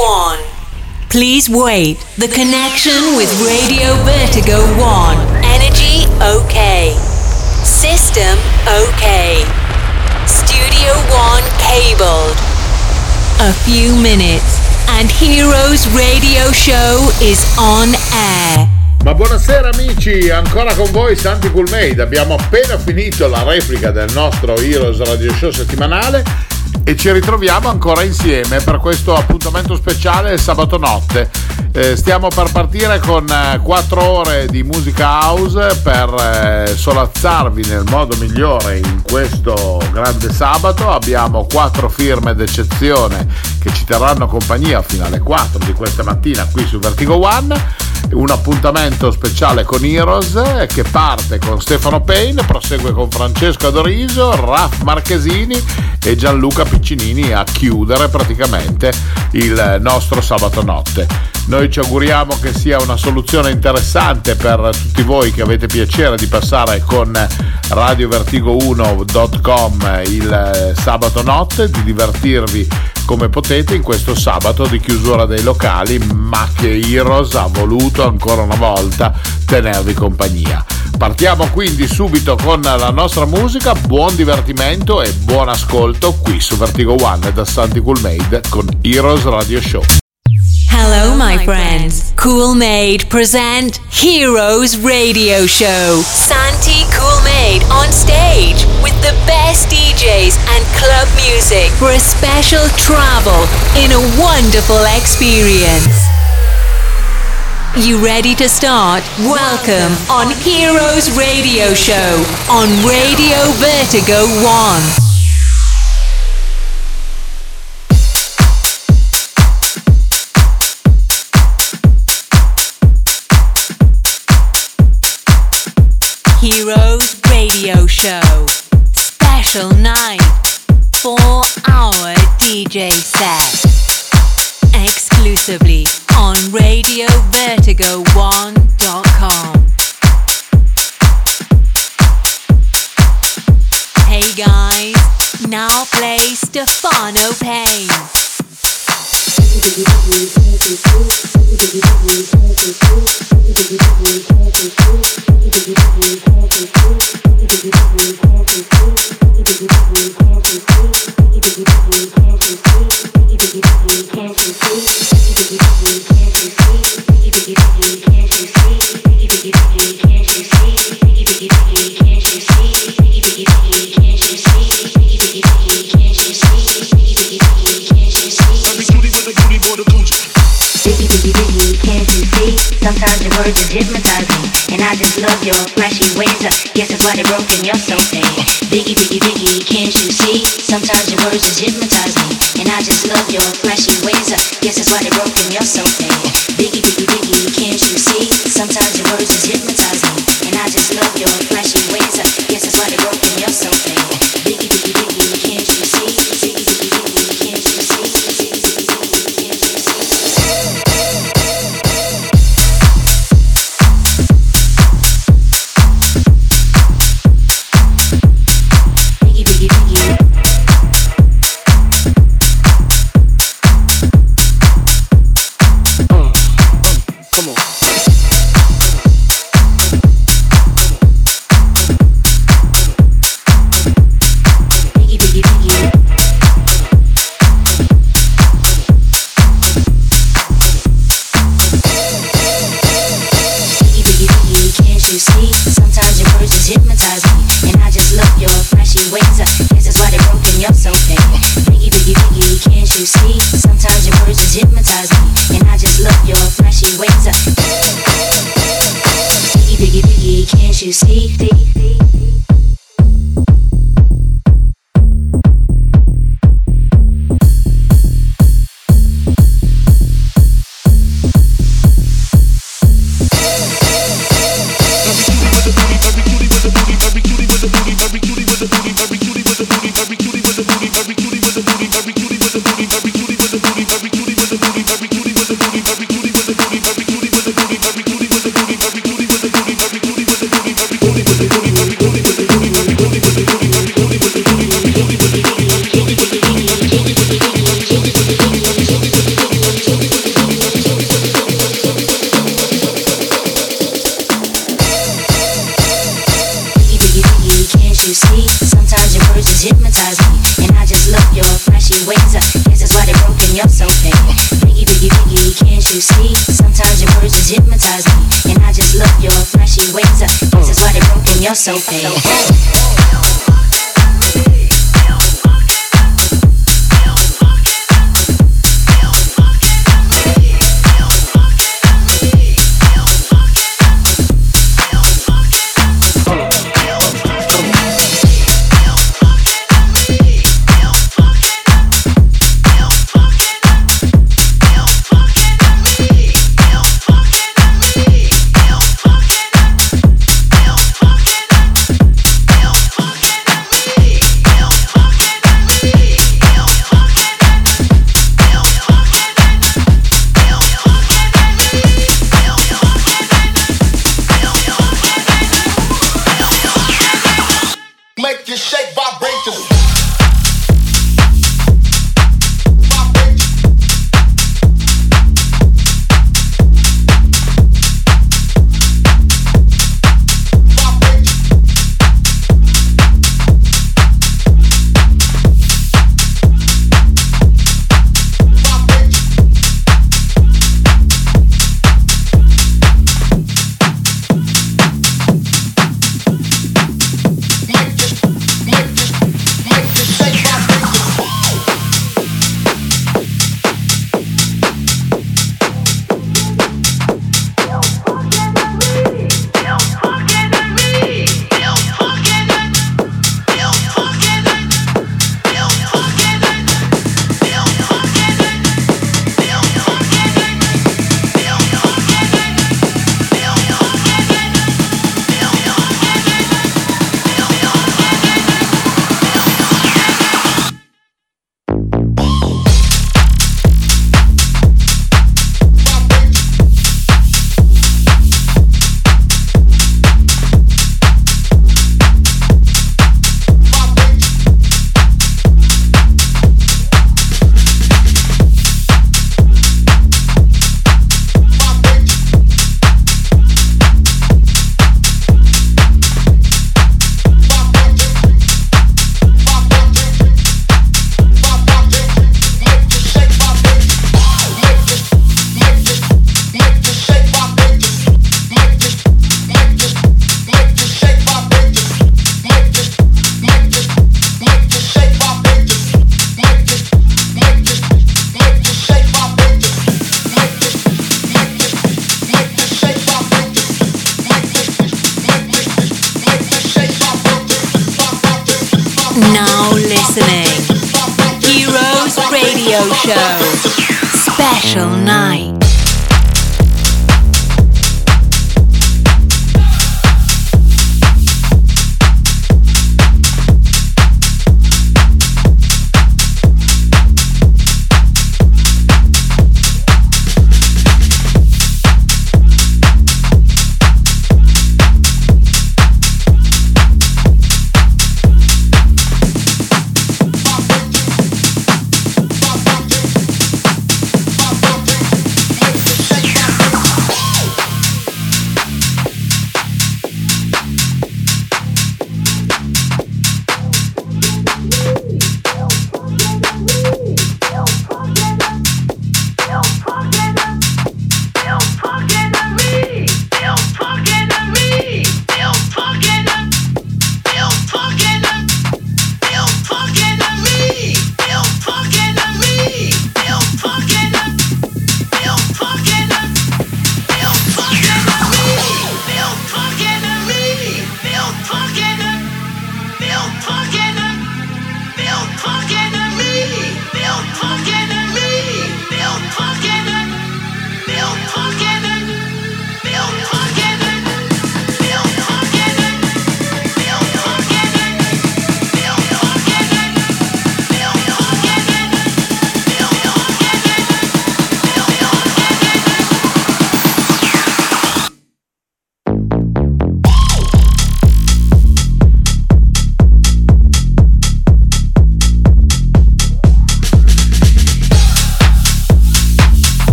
1. Please wait. The connection with Radio Vertigo 1. Energy okay. System okay. Studio 1 cabled. A few minutes and Heroes Radio Show is on air. Ma buonasera amici, ancora con voi Santi Coolmade. Abbiamo appena finito la replica del nostro Heroes Radio Show settimanale e ci ritroviamo ancora insieme per questo appuntamento speciale sabato notte. Eh, stiamo per partire con eh, 4 ore di musica house per eh, solazzarvi nel modo migliore in questo grande sabato. Abbiamo 4 firme d'eccezione che ci terranno compagnia fino alle 4 di questa mattina qui su Vertigo One un appuntamento speciale con Heroes che parte con Stefano Payne, prosegue con Francesco Adoriso, Raf Marchesini e Gianluca Piccinini a chiudere praticamente il nostro sabato notte. Noi ci auguriamo che sia una soluzione interessante per tutti voi che avete piacere di passare con radiovertigo1.com il sabato notte, di divertirvi come potete in questo sabato di chiusura dei locali, ma che Heroes ha voluto ancora una volta tenervi compagnia. Partiamo quindi subito con la nostra musica, buon divertimento e buon ascolto qui su Vertigo One da Santi Cool Made con Heroes Radio Show. Hello, my friends. Cool Made present Heroes Radio Show. Santi Cool Made on stage with the best DJs and club music for a special travel in a wonderful experience. You ready to start? Welcome on Heroes Radio Show on Radio Vertigo 1. Heroes Radio Show. Special night. Four hour DJ set. Exclusively on RadioVertigo1.com. Hey guys, now play Stefano Pain. Words just hypnotize me And I just love your flashy ways up. Guess that's why they broke and you're so fake Biggie, biggie, biggie, can't you see? Sometimes your words just hypnotize me And I just love your flashy ways up. Guess that's why they broke and you're so fake Biggie, biggie, biggie, can't you see? Sometimes your words just hypnotize me And I just love so paid.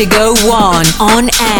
Vertigo One on air.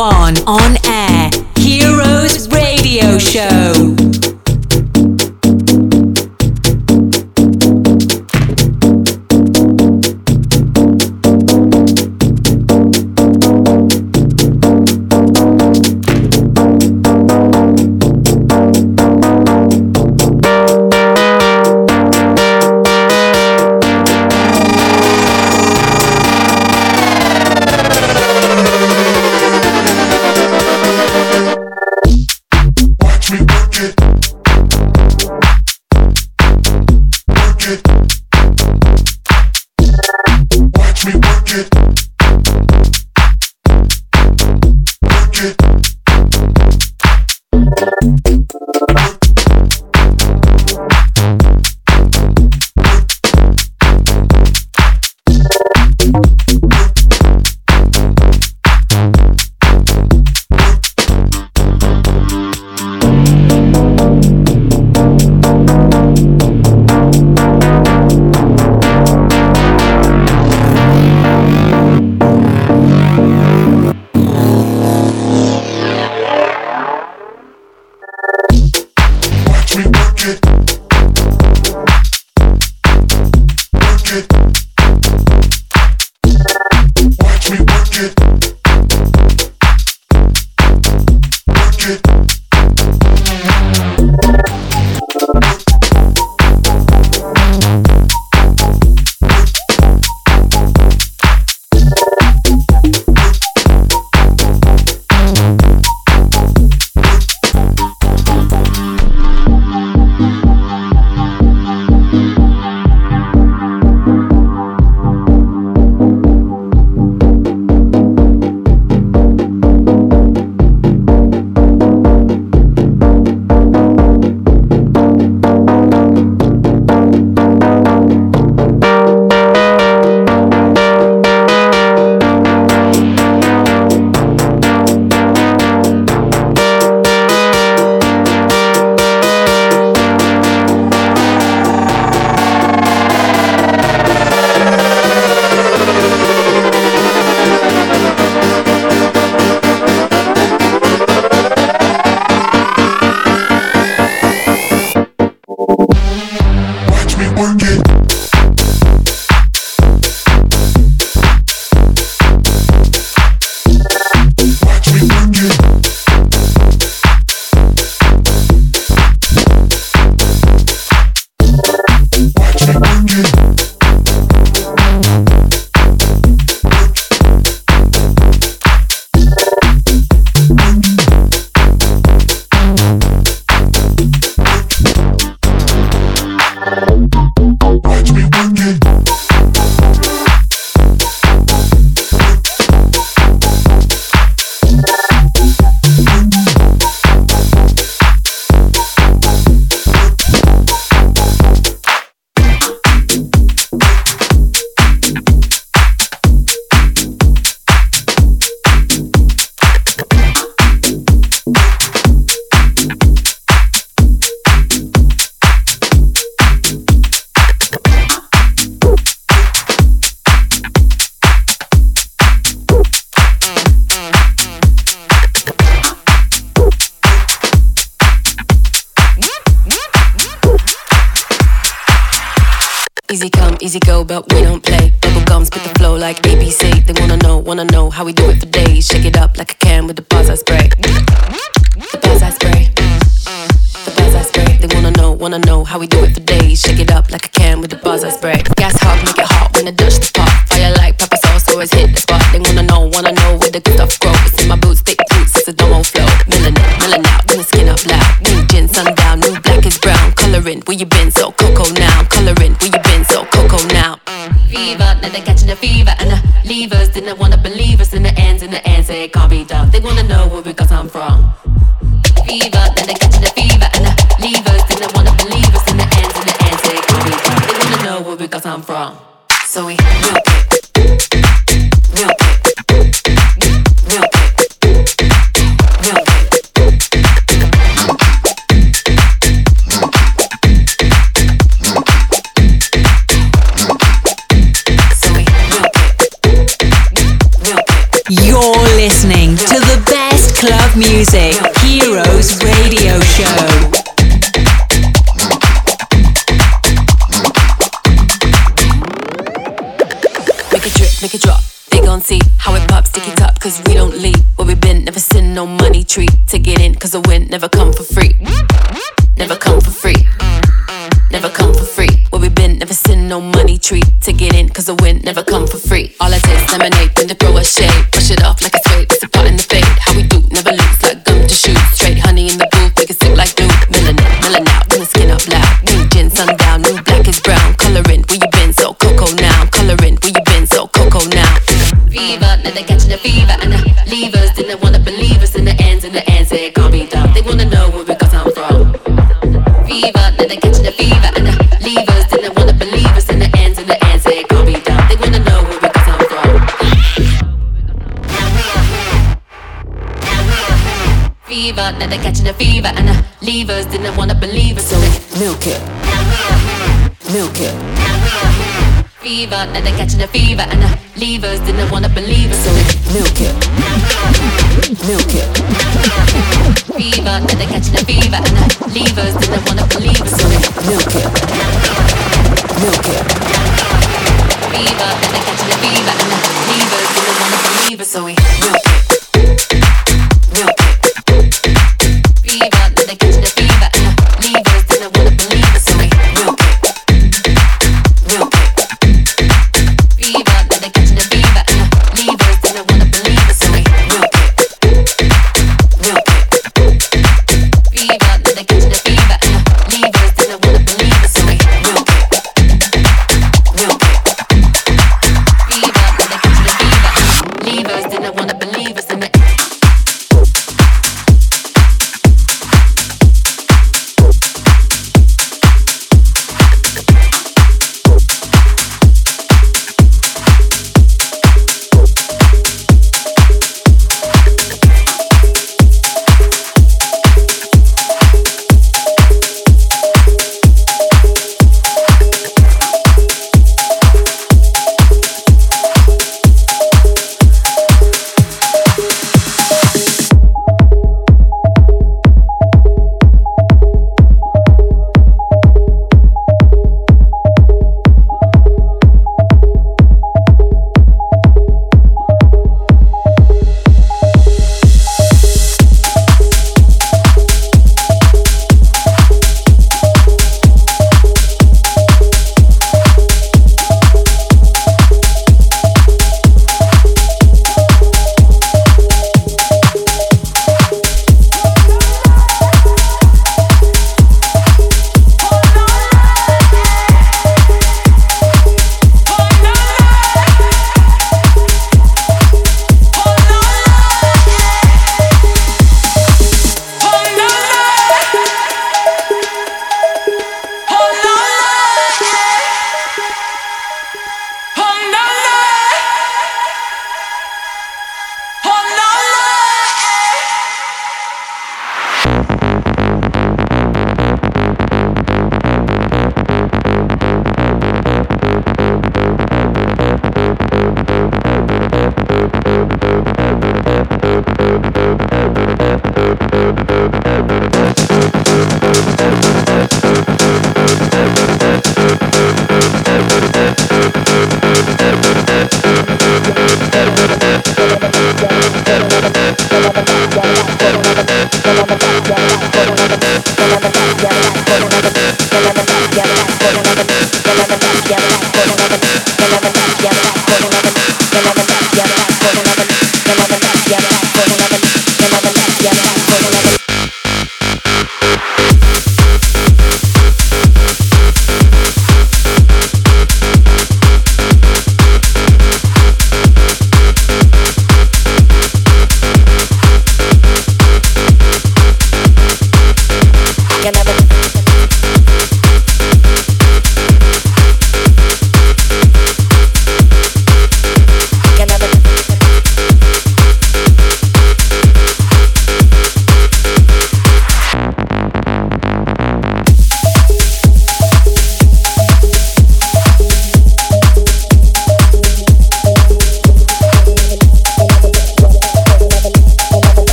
1 on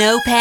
Pain.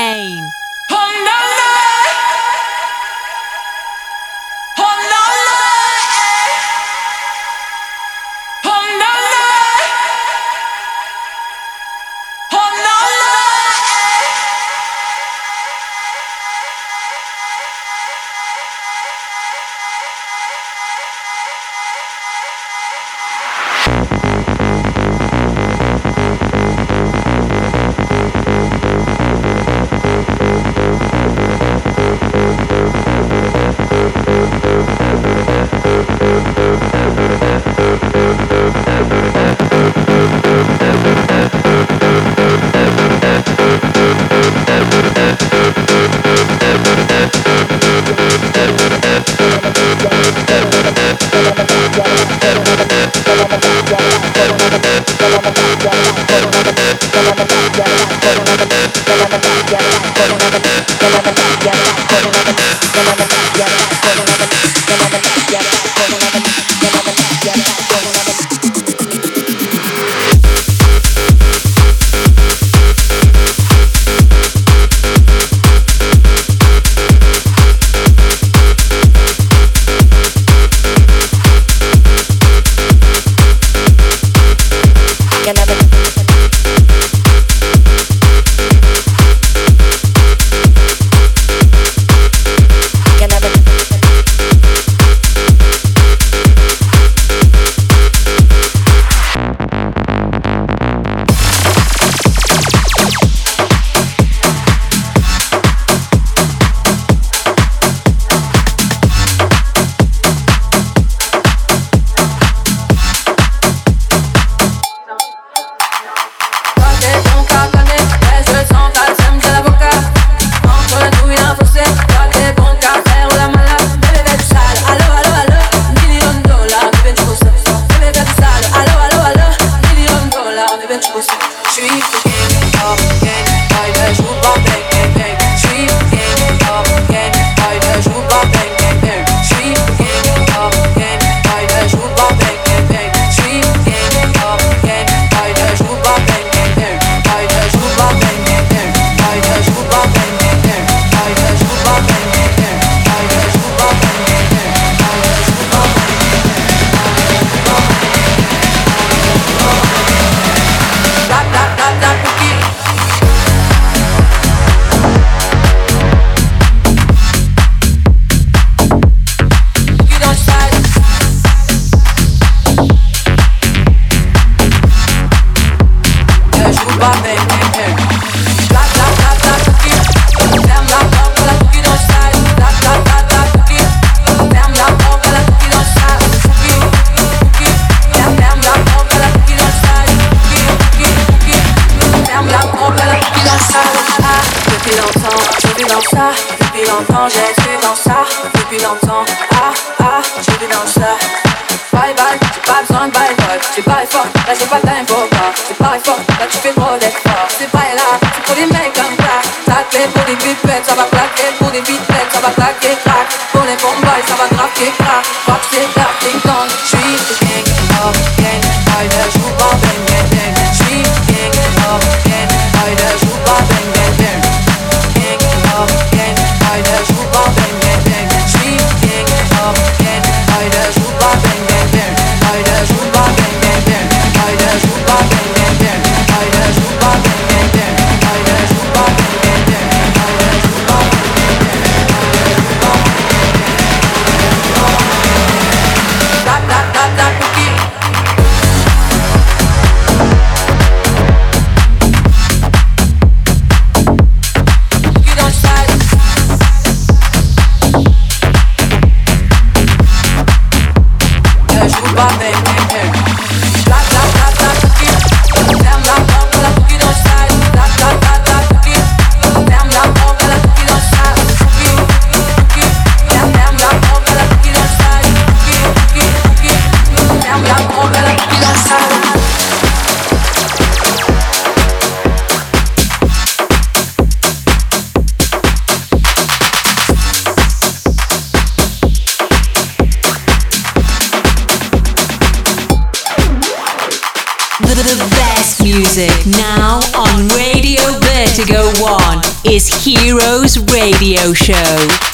Radio Show.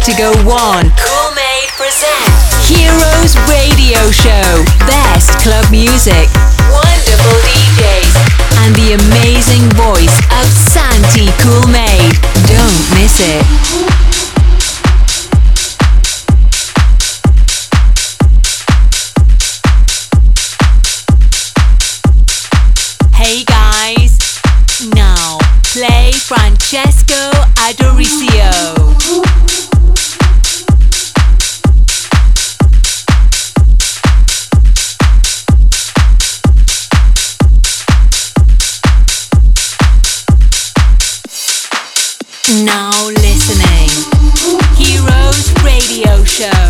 Vertigo One. Cool-Made presents Heroes Radio Show. Best club music, wonderful DJs, and the amazing voice of Santi Cool Made. Don't miss it. now listening. Heroes Radio Show.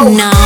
Motherfucker.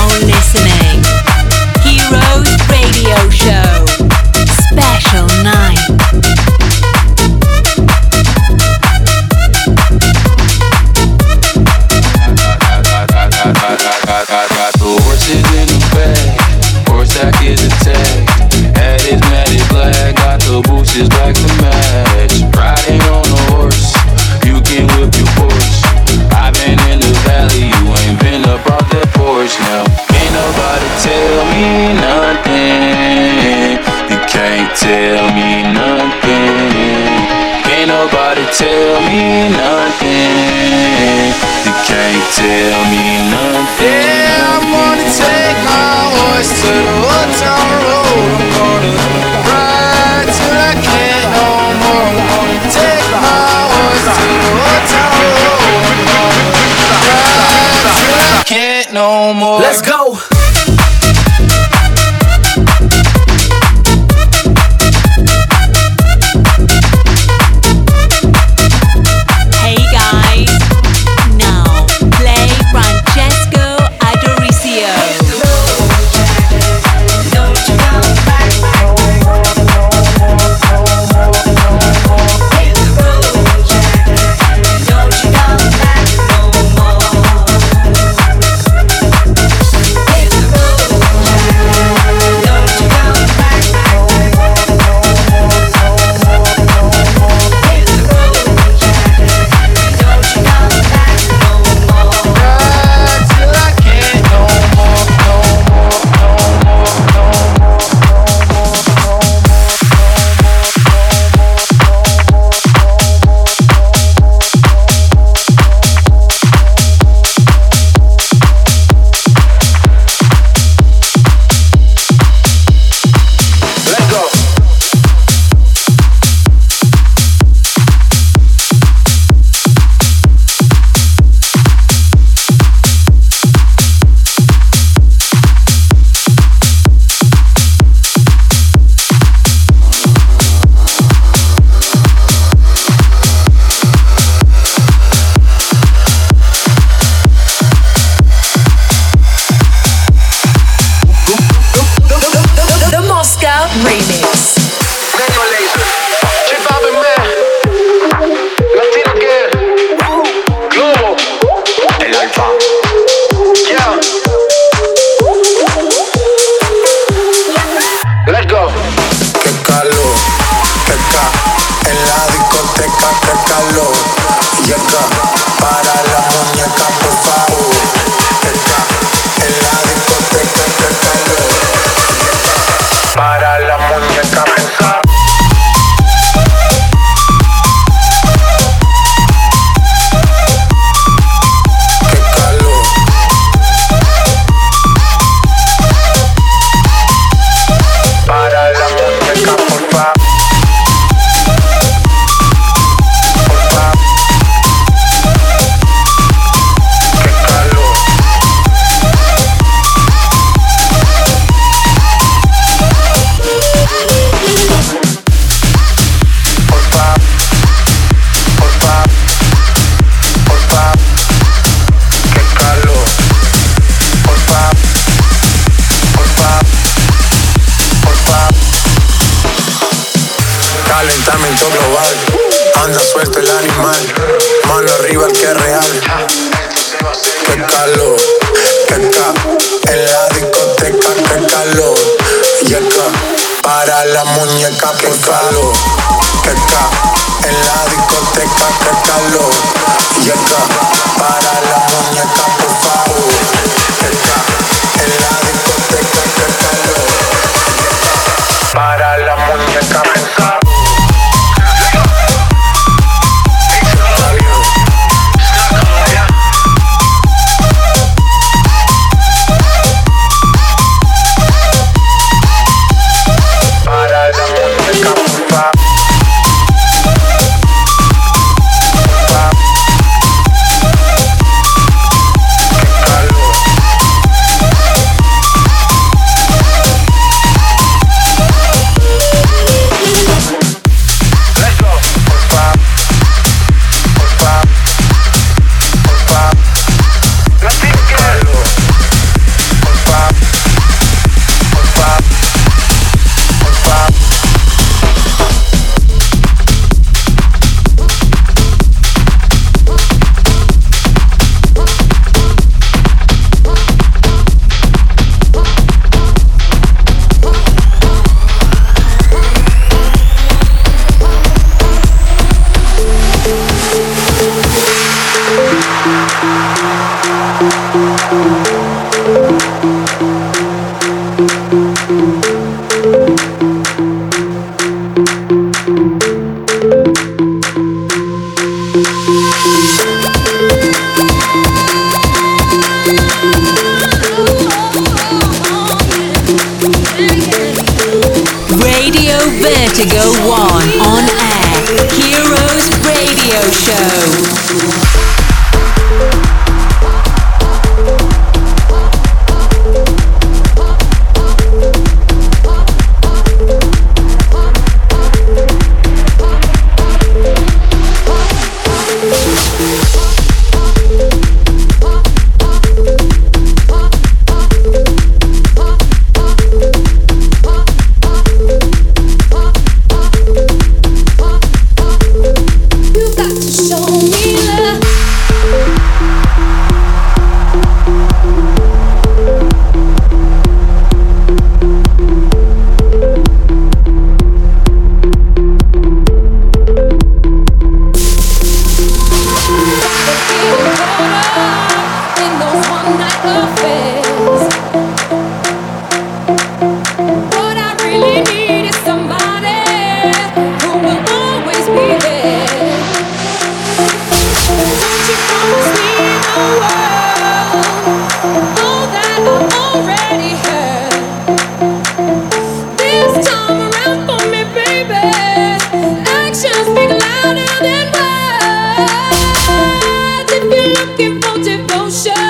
ocean.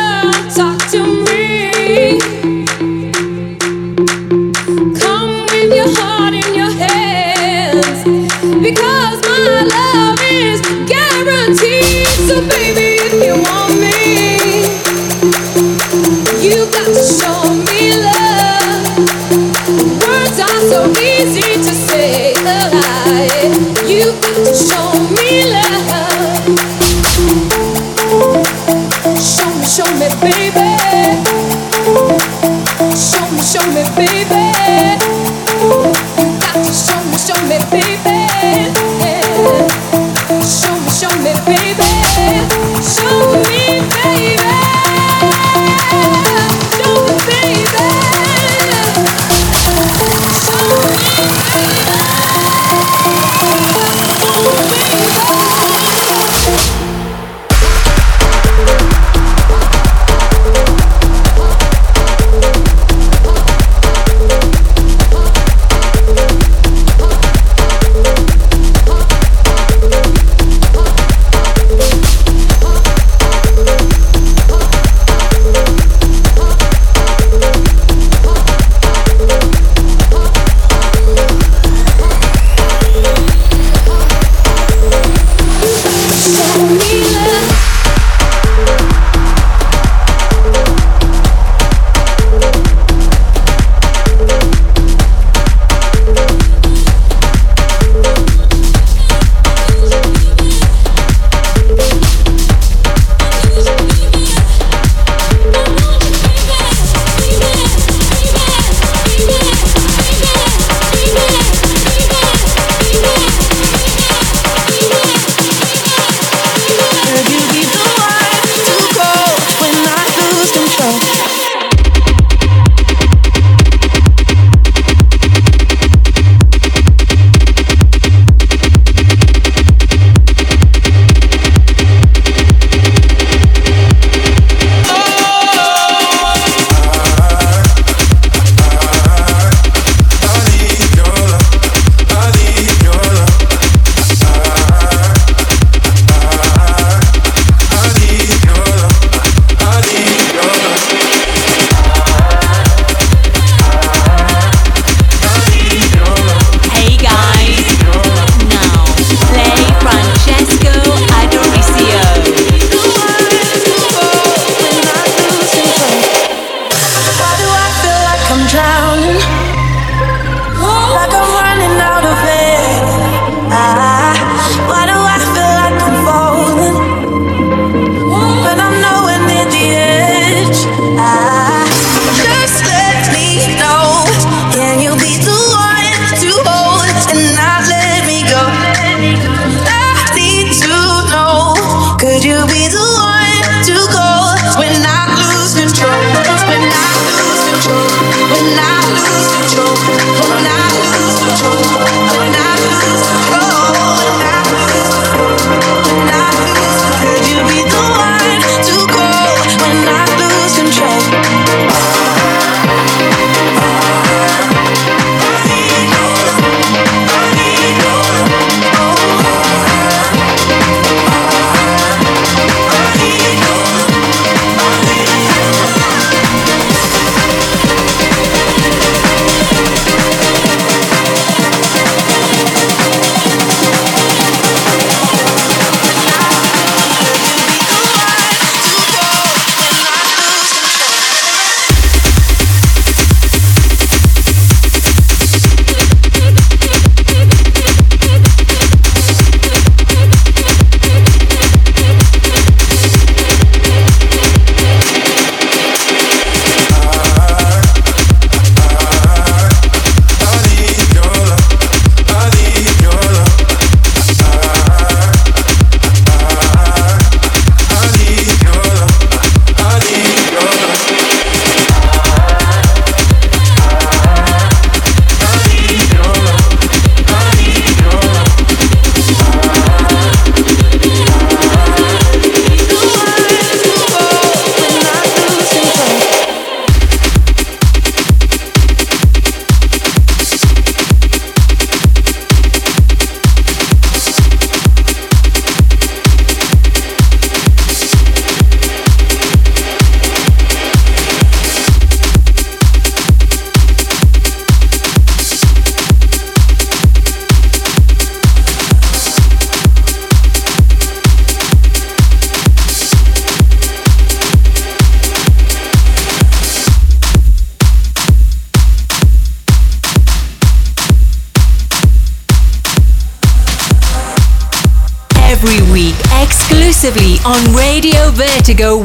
on Radio Vertigo 1.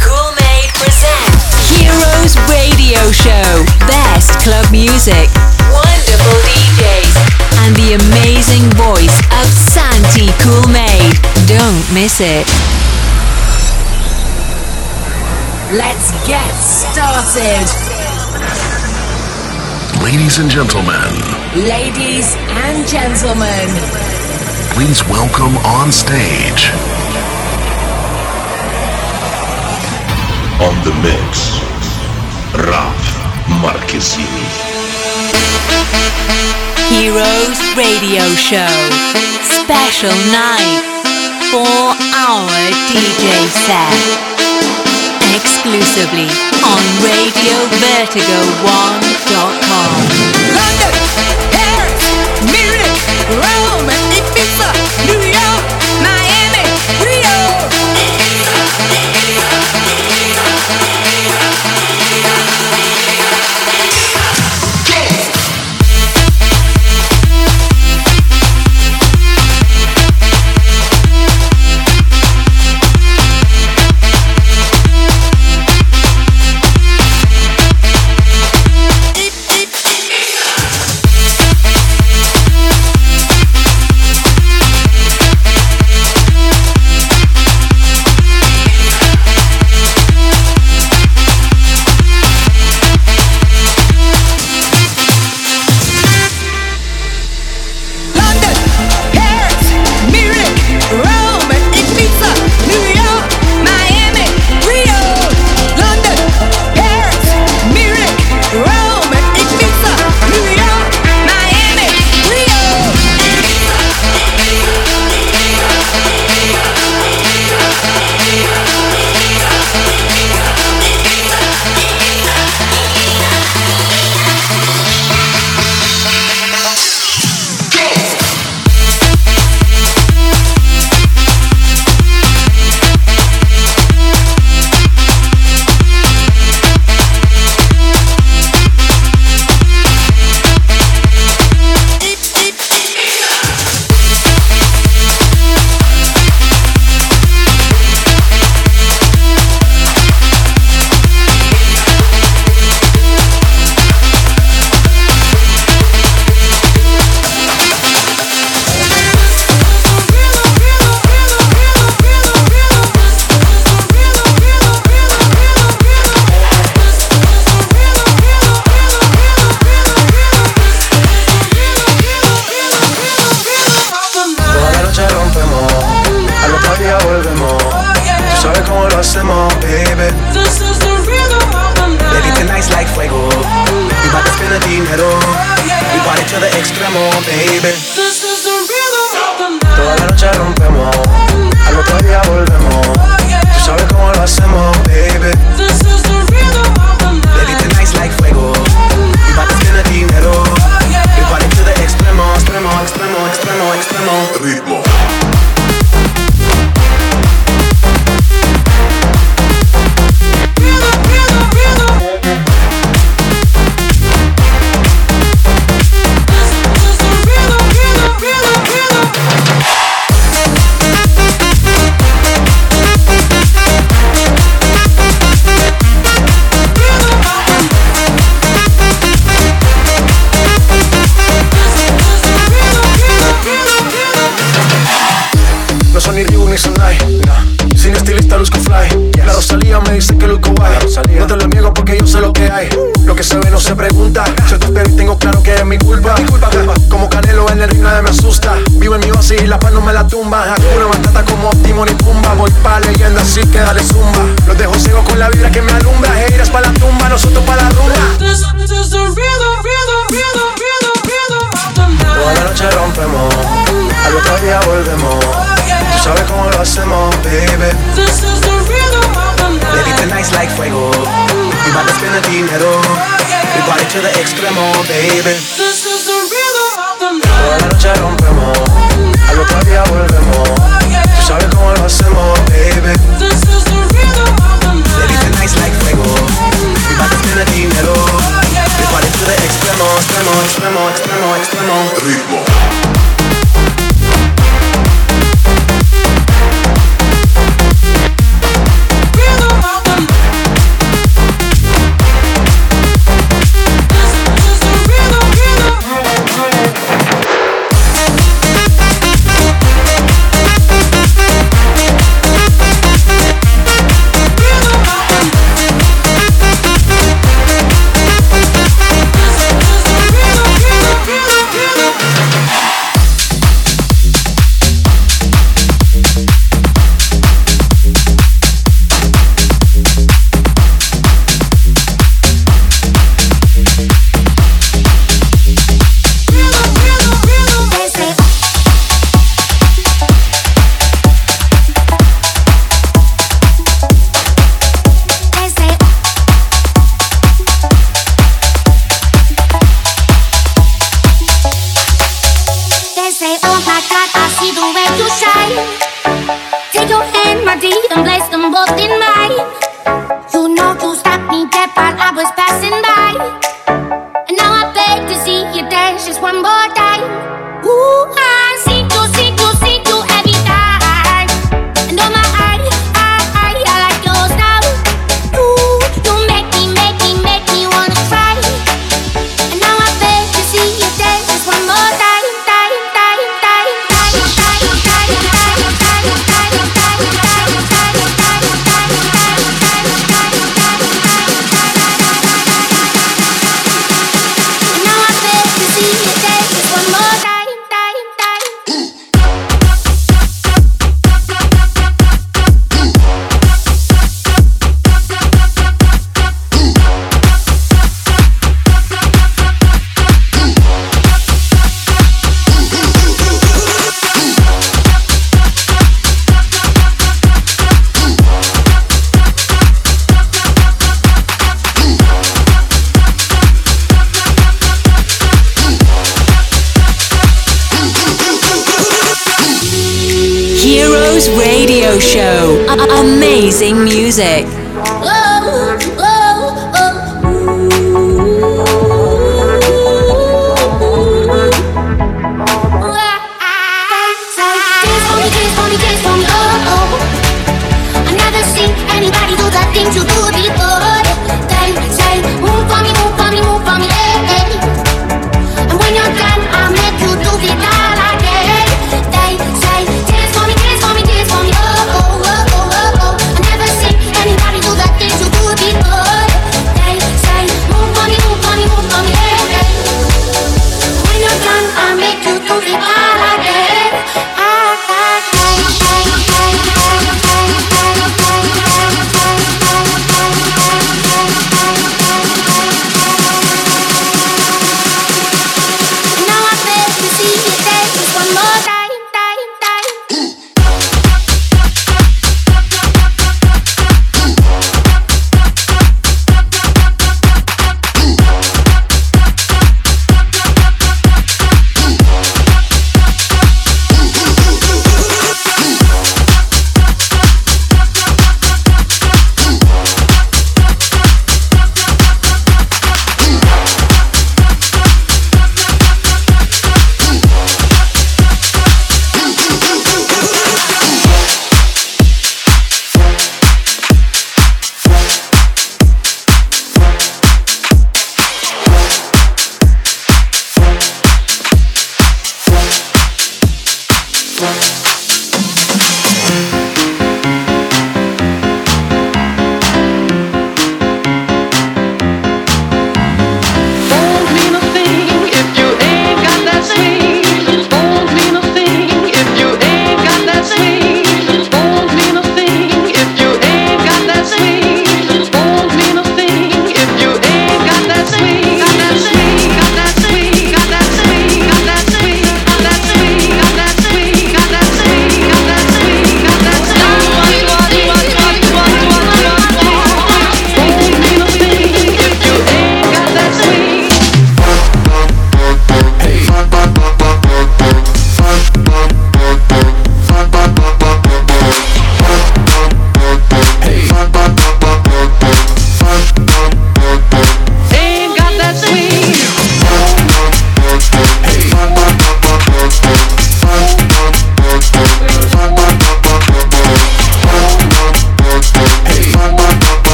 Cool-Made presents Heroes Radio Show. Best club music, wonderful DJs, and the amazing voice of Santy Cool-Made. Don't miss it. Let's get started. Ladies and gentlemen. Ladies and gentlemen. Please welcome on stage on the mix, Raf Marchesini. Heroes Radio Show, special night, four-hour DJ set, exclusively on RadioVertigo1.com. London, Paris, Munich, Rome, and Ibiza.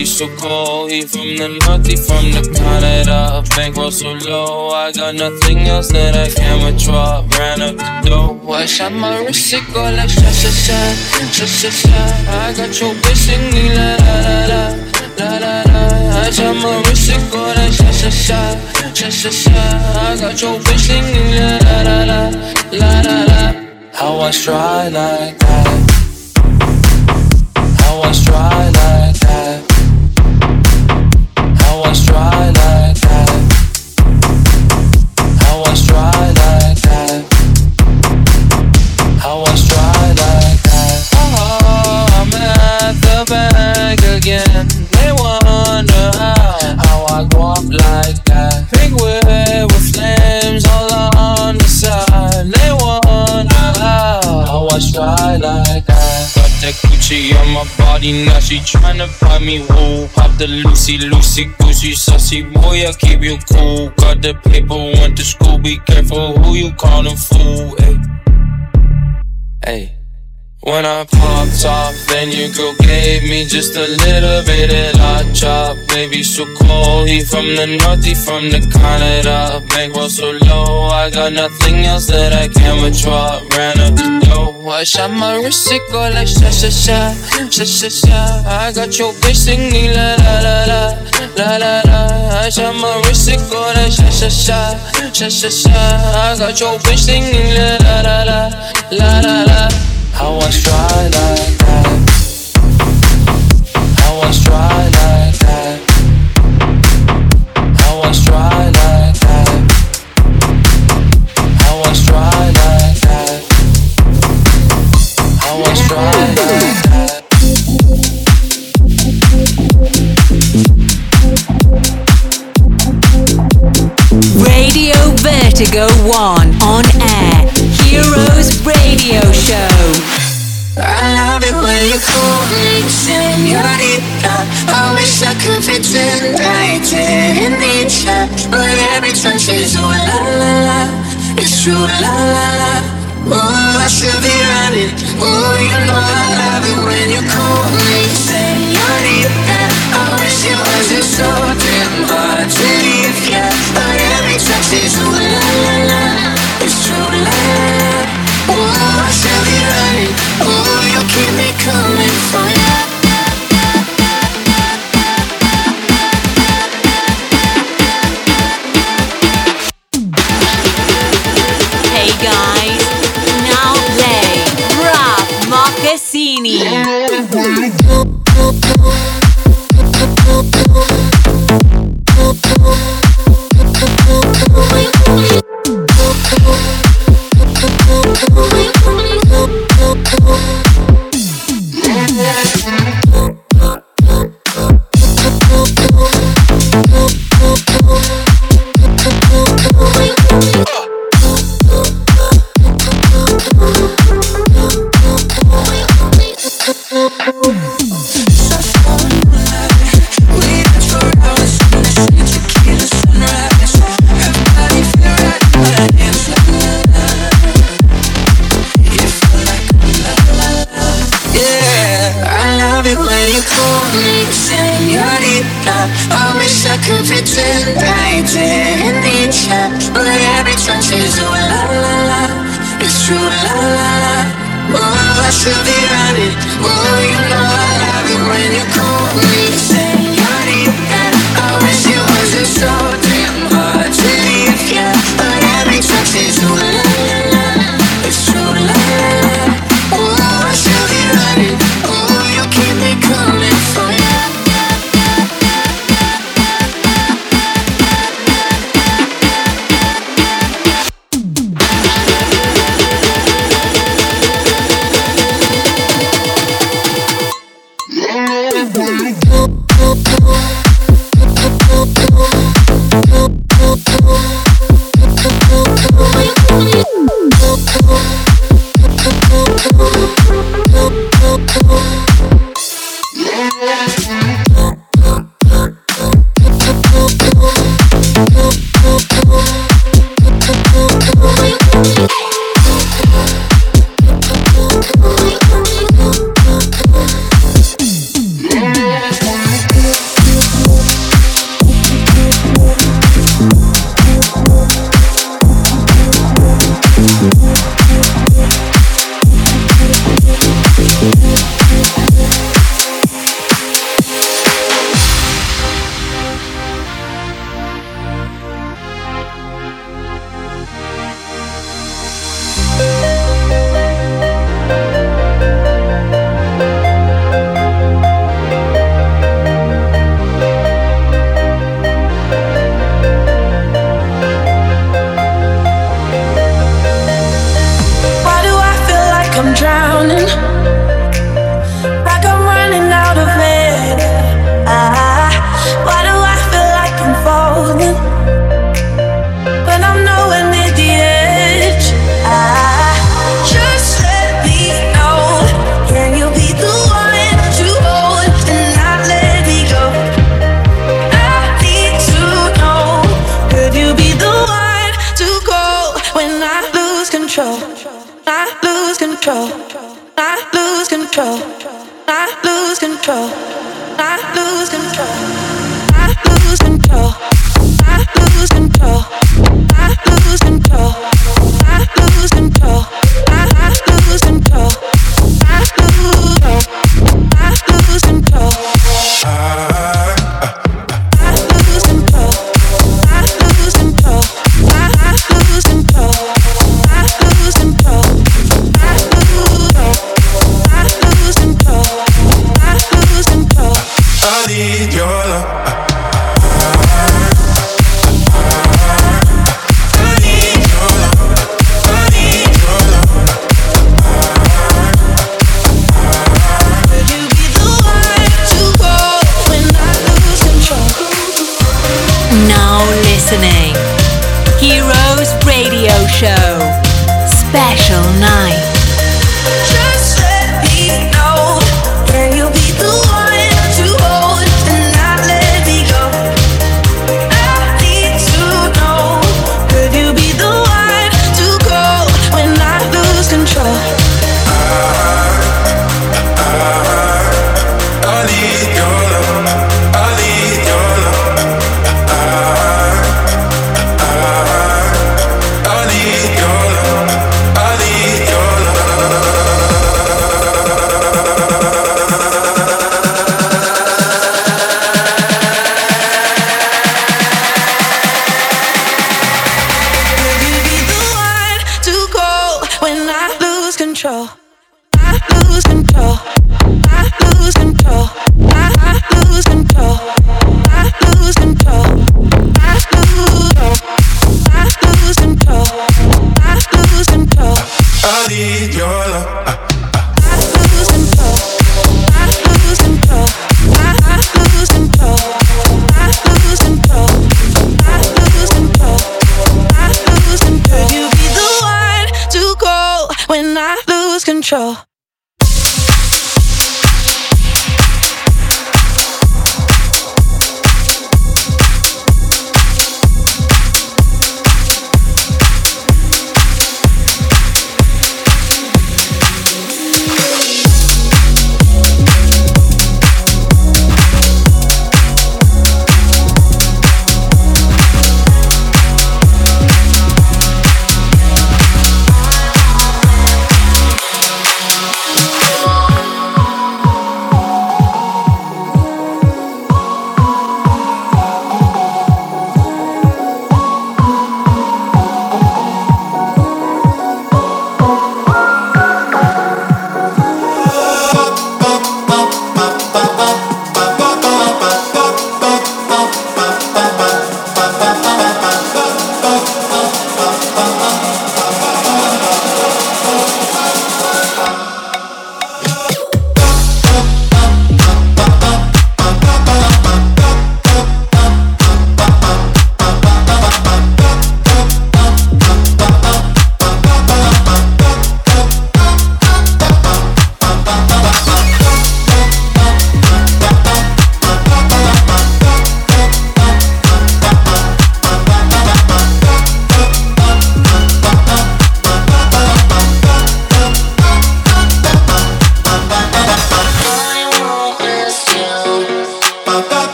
Baby, so cold, he from the north, he from the Canada. Bankroll so low, I got nothing else that I can withdraw. Ran up the dough, I shot my wrist, it go like sha sha sha, sha sha sha. I got your bitch singing la la la la, la la. I shot my wrist, it go like sha sha sha, sha sha sha. I got your bitch singing la la la, la la la. How I try like now she tryna buy me wool. Pop the Lucy, Lucy, Gucci, sussy boy, I keep you cool. Got the paper, went to school, be careful who you callin' fool. Ay. Hey. When I popped off, then your girl gave me just a little bit of hot chop. Baby, so cold, he from the north, he from the Canada. Bankroll so low, I got nothing else that I can withdraw. Ran up the dough, I shot my wrist, it go like sha sha sha, sha sha sha. I got your bitch singing la la la la, la la la. I shot my wrist, it go like sha sha sha, sha sha sha. I got your bitch singing la la la la, la la la. I. I try like that. I try like Vertigo One on air. Heroes Radio Show. I love it when you call me senorita. I wish I could pretend I didn't need ya, but every touch is oh la la la, it's true la la la. Ooh, I should be running. Ooh, you know I love it when you call me senorita. I wish it wasn't so damn hard to leave ya, but every touch is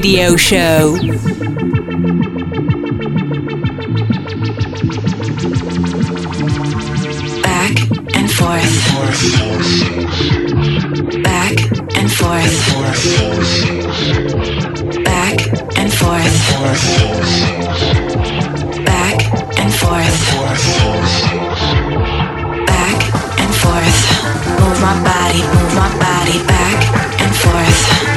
Radio Show. Back and forth. Back and forth. Back and forth. Back and forth. Back and forth. Move my body, move my body back and forth.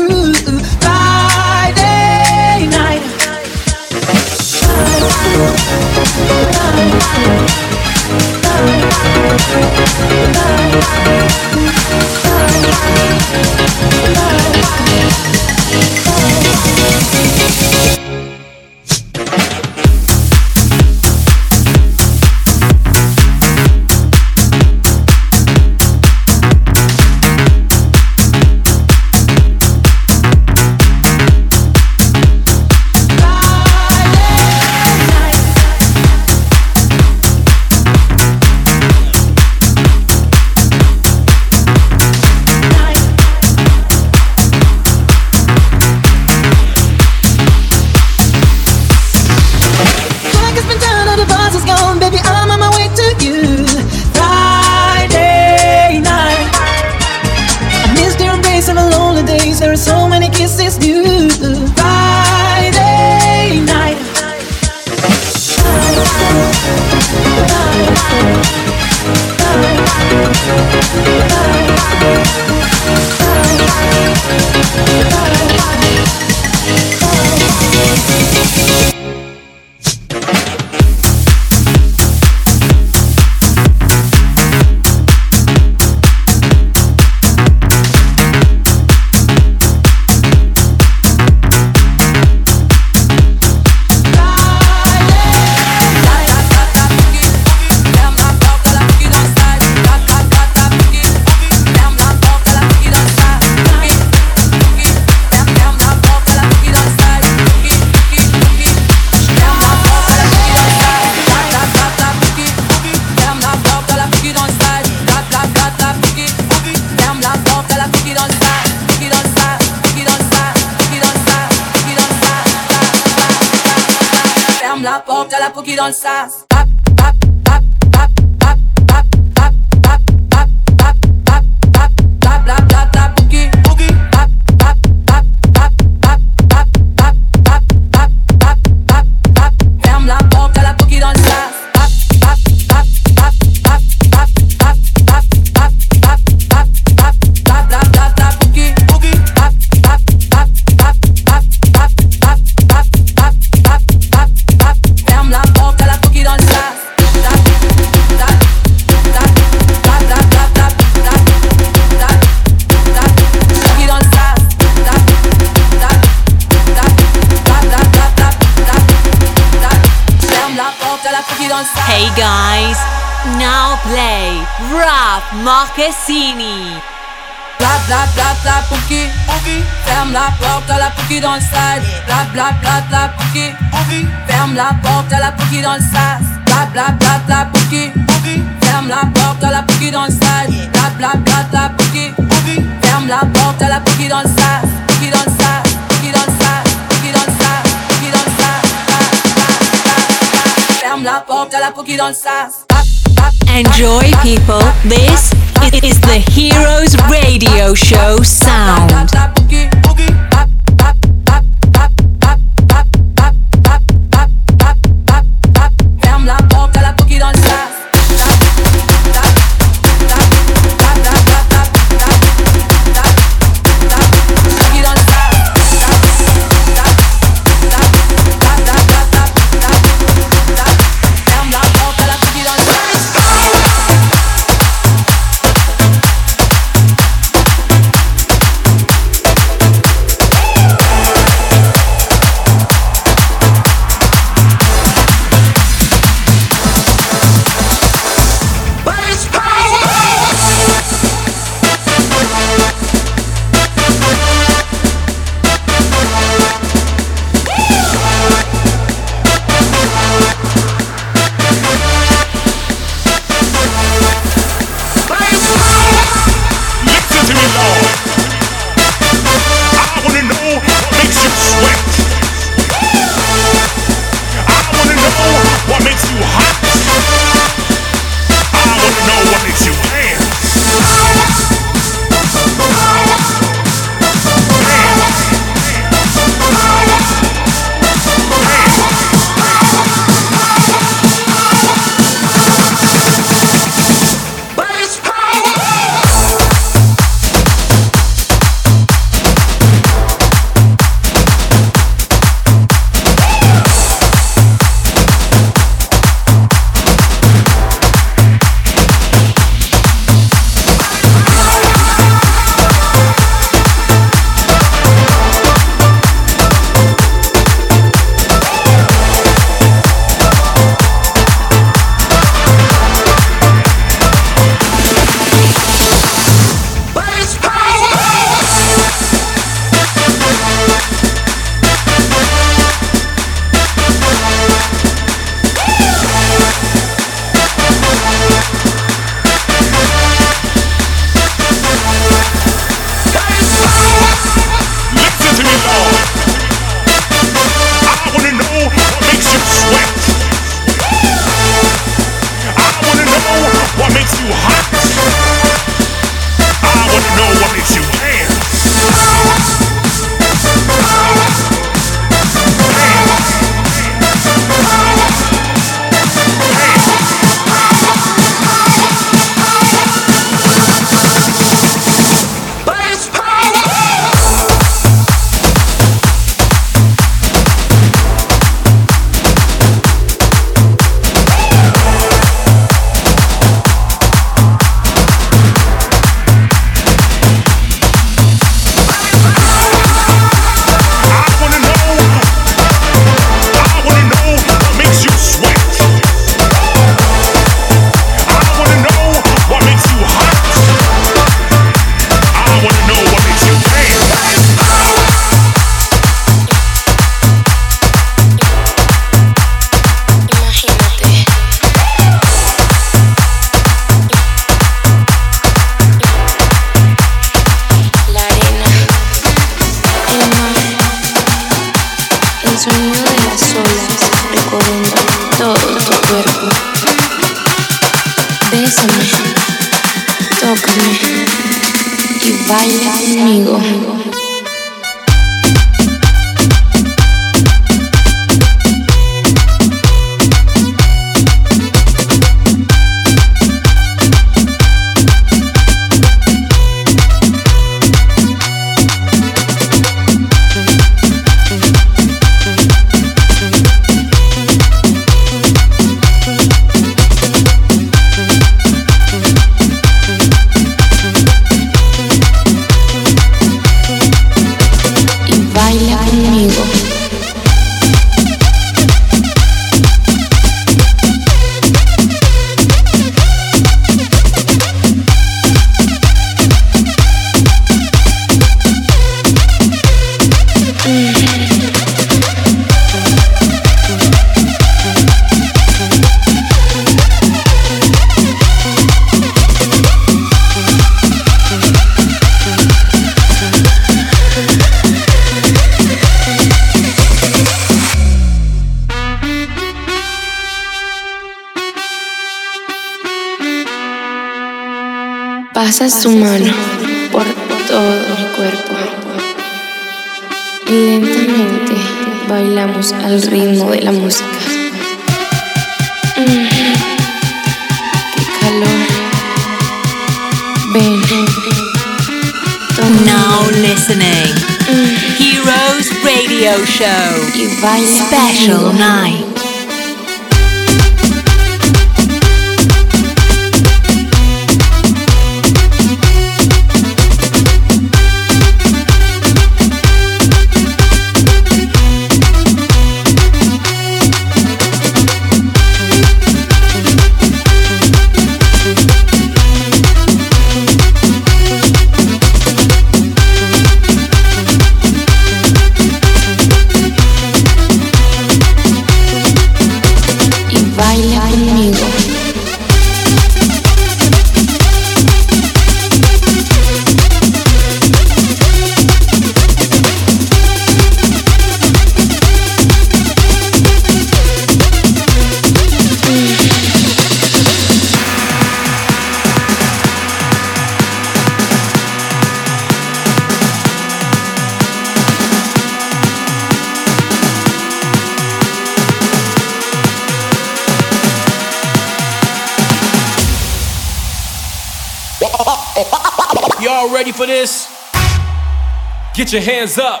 Your hands up.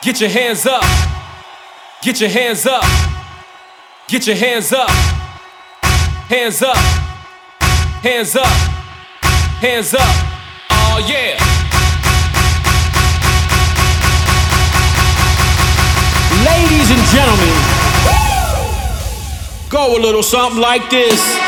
Get your hands up. Get your hands up. Get your hands up. Hands up. Hands up. Hands up. Oh yeah. Ladies and gentlemen, go a little something like this.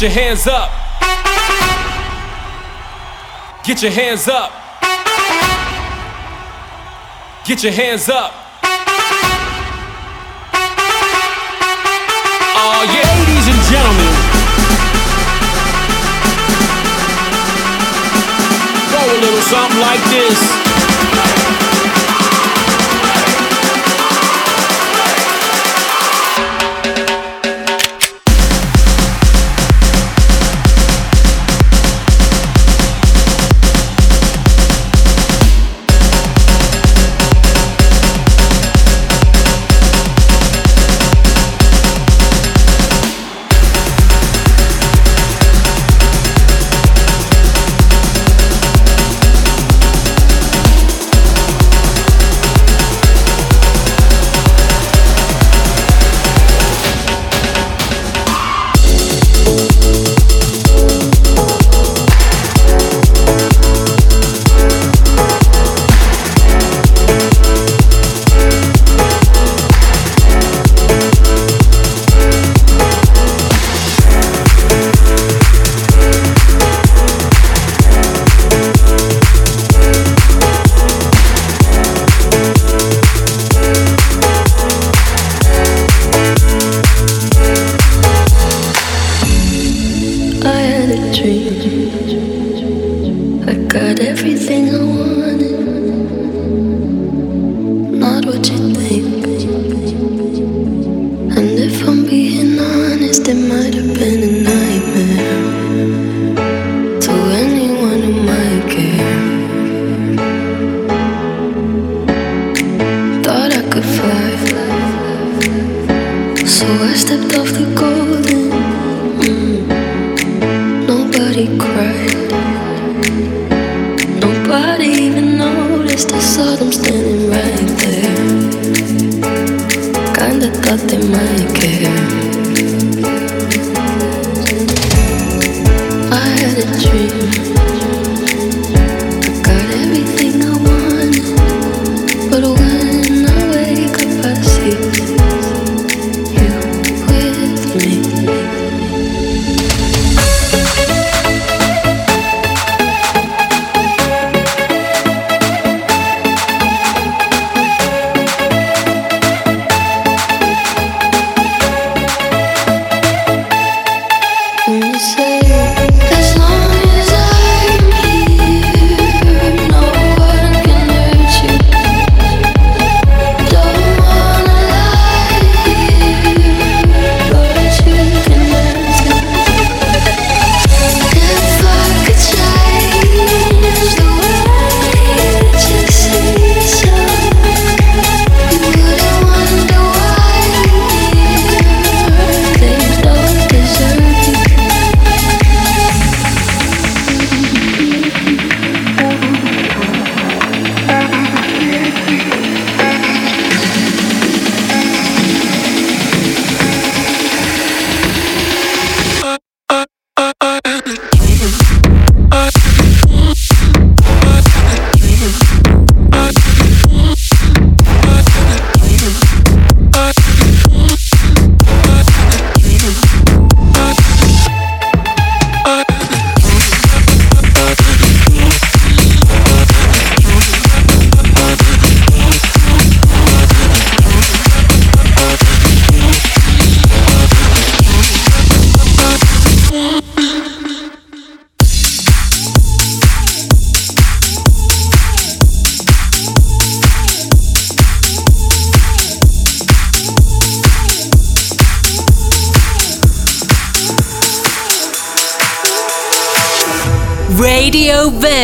Get your hands up. Get your hands up. Get your hands up. Oh, yeah, ladies and gentlemen. Go a little something like this.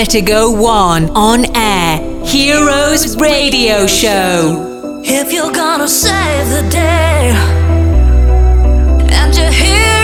Vertigo One on air. Heroes Radio Show. If you're gonna save the day, and you're here.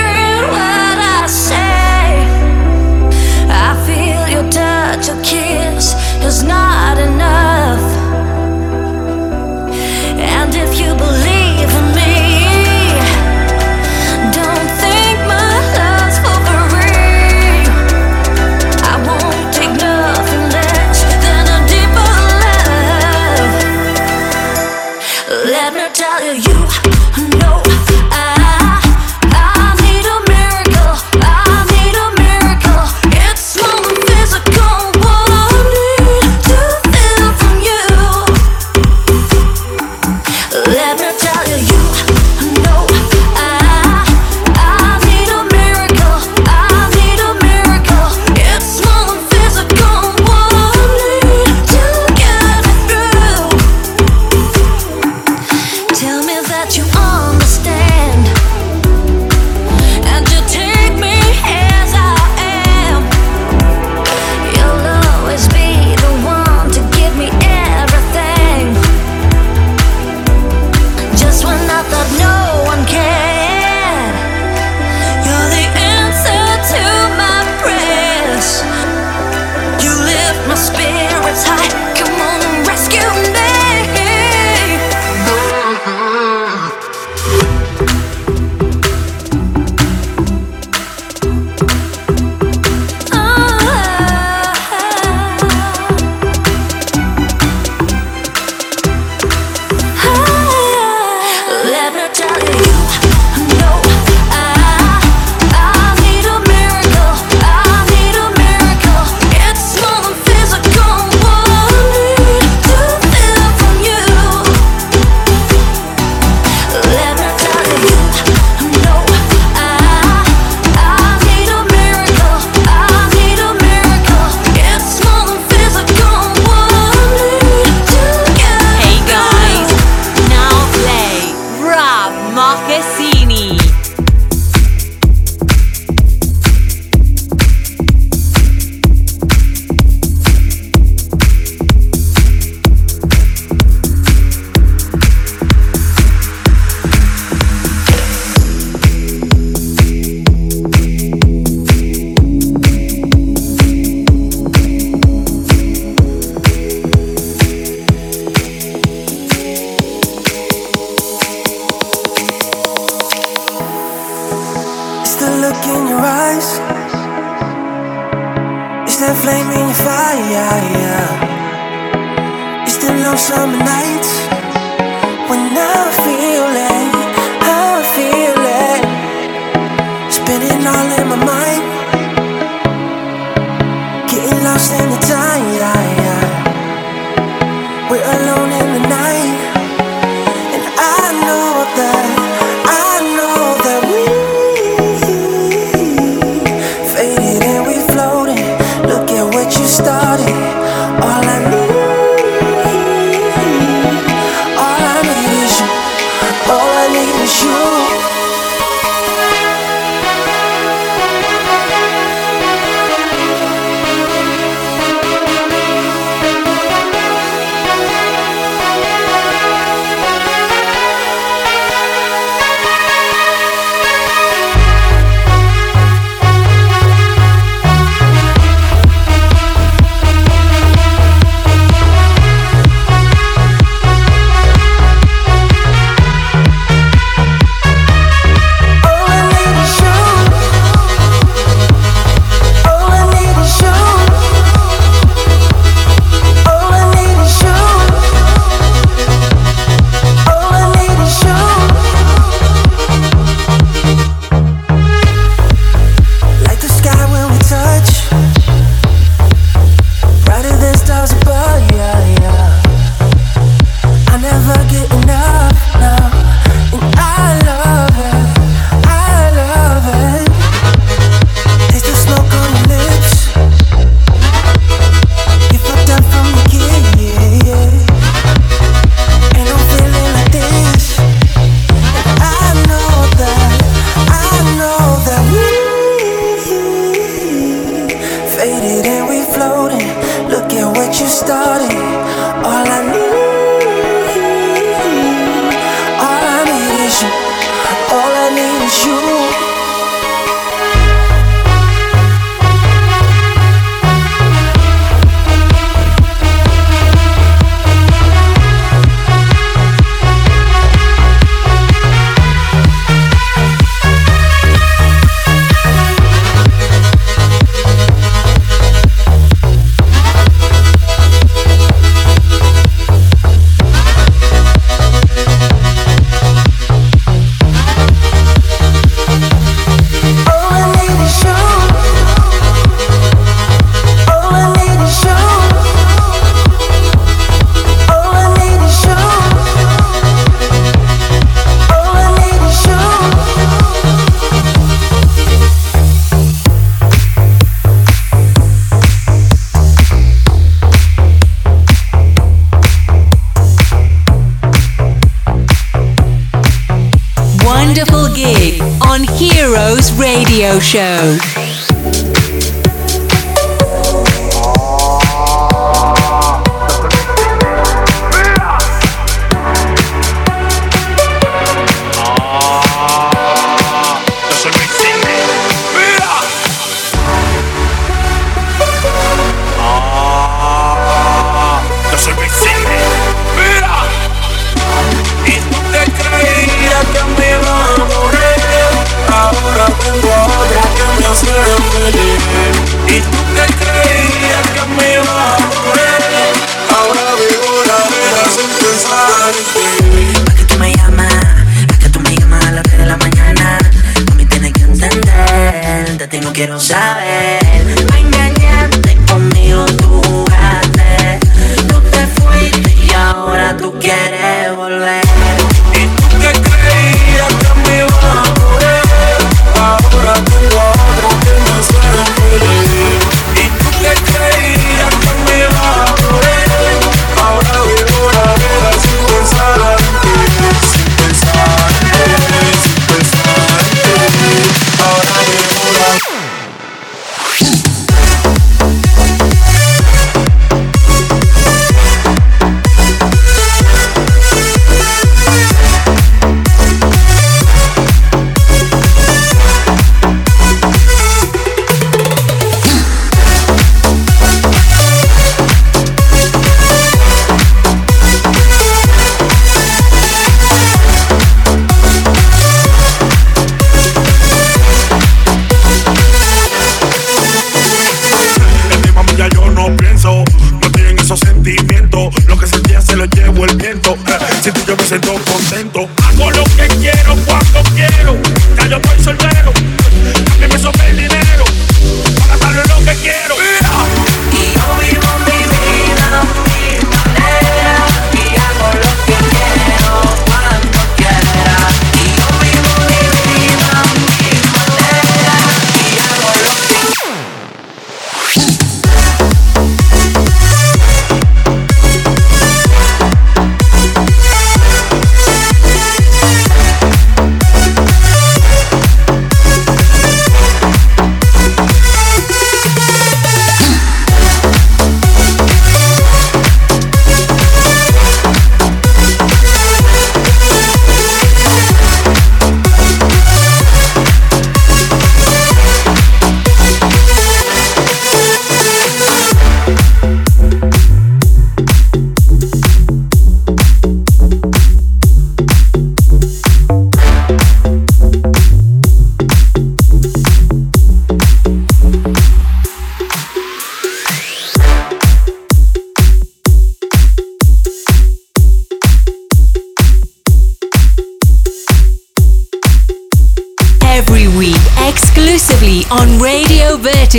Show.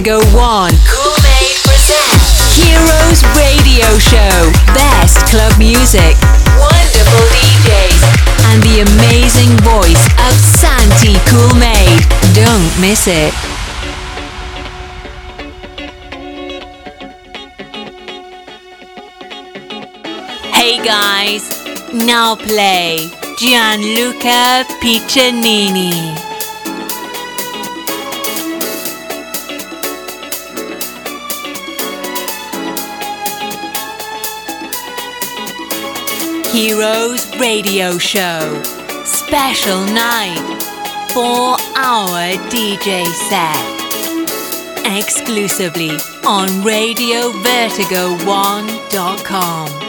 Vertigo 1. Cool-Made presents Heroes Radio Show. Best club music, wonderful DJs, and the amazing voice of Santi Cool Made. Don't miss it. Hey guys, now play Gianluca Piccinini. Radio Show. Special night. Four hour DJ set. Exclusively on RadioVertigo1.com.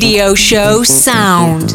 Radio Show sound.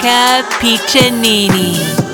Gianluca Piccinini.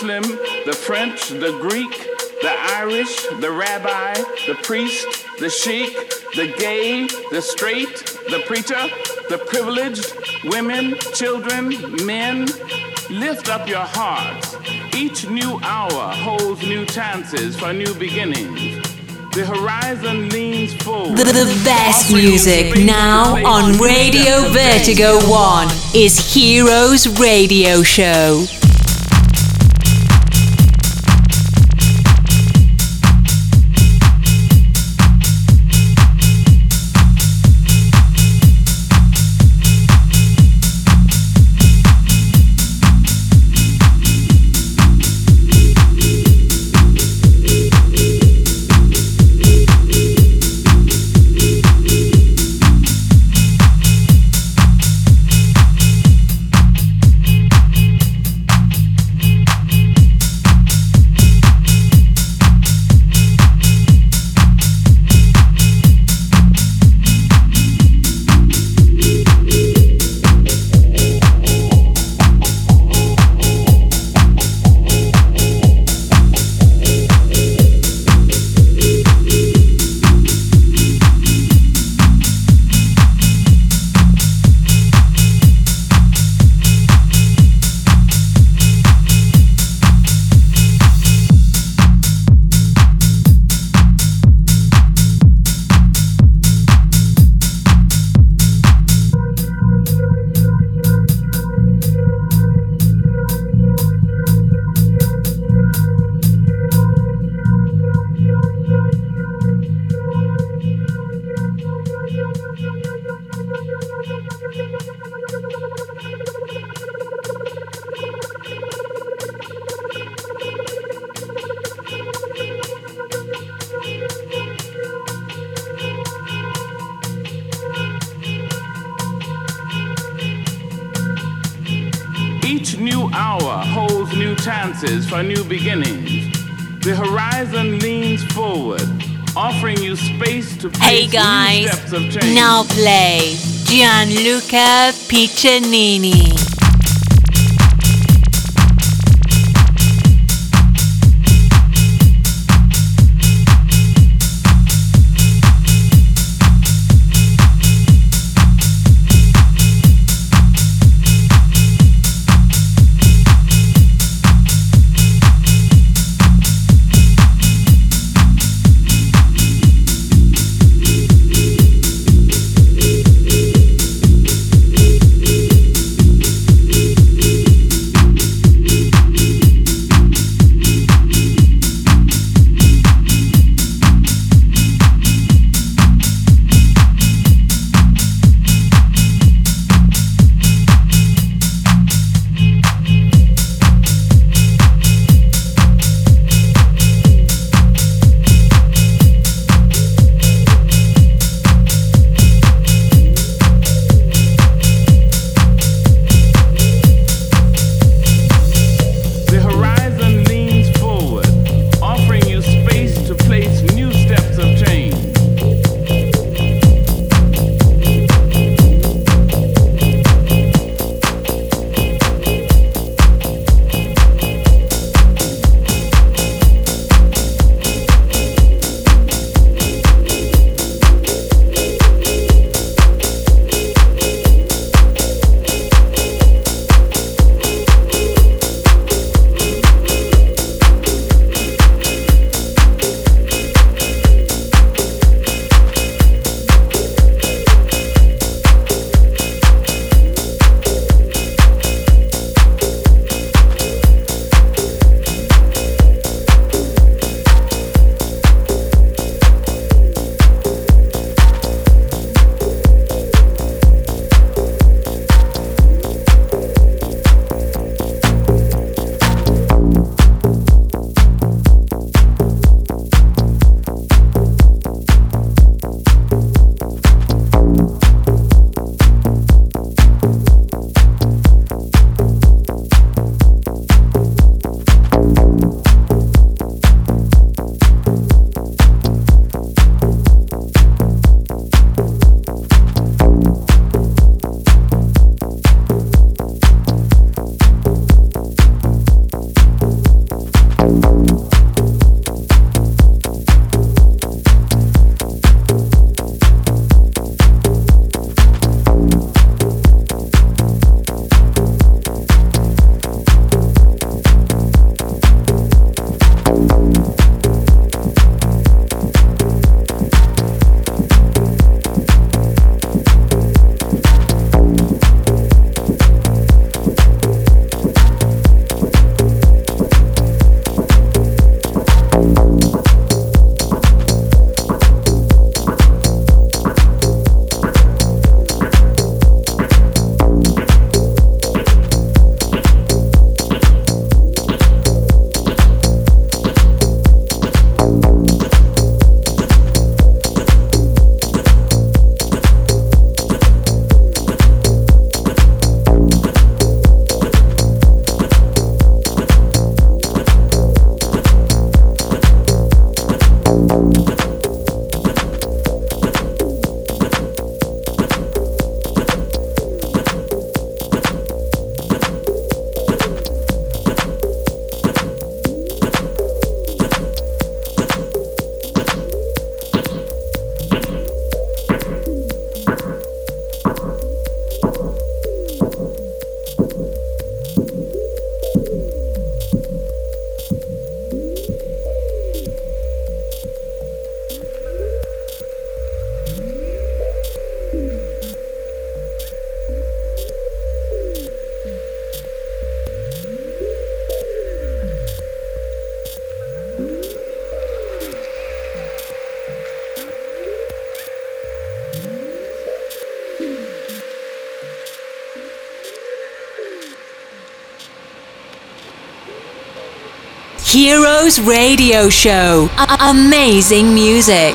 Muslim, the French, the Greek, the Irish, the rabbi, the priest, the sheik, the gay, the straight, the preacher, the privileged, women, children, men. Lift up your hearts. Each new hour holds new chances for new beginnings. The horizon leans forward. The, the best music now on Radio Vertigo 1 is Heroes Radio Show. Piccinini. Heroes Radio Show. A- amazing music.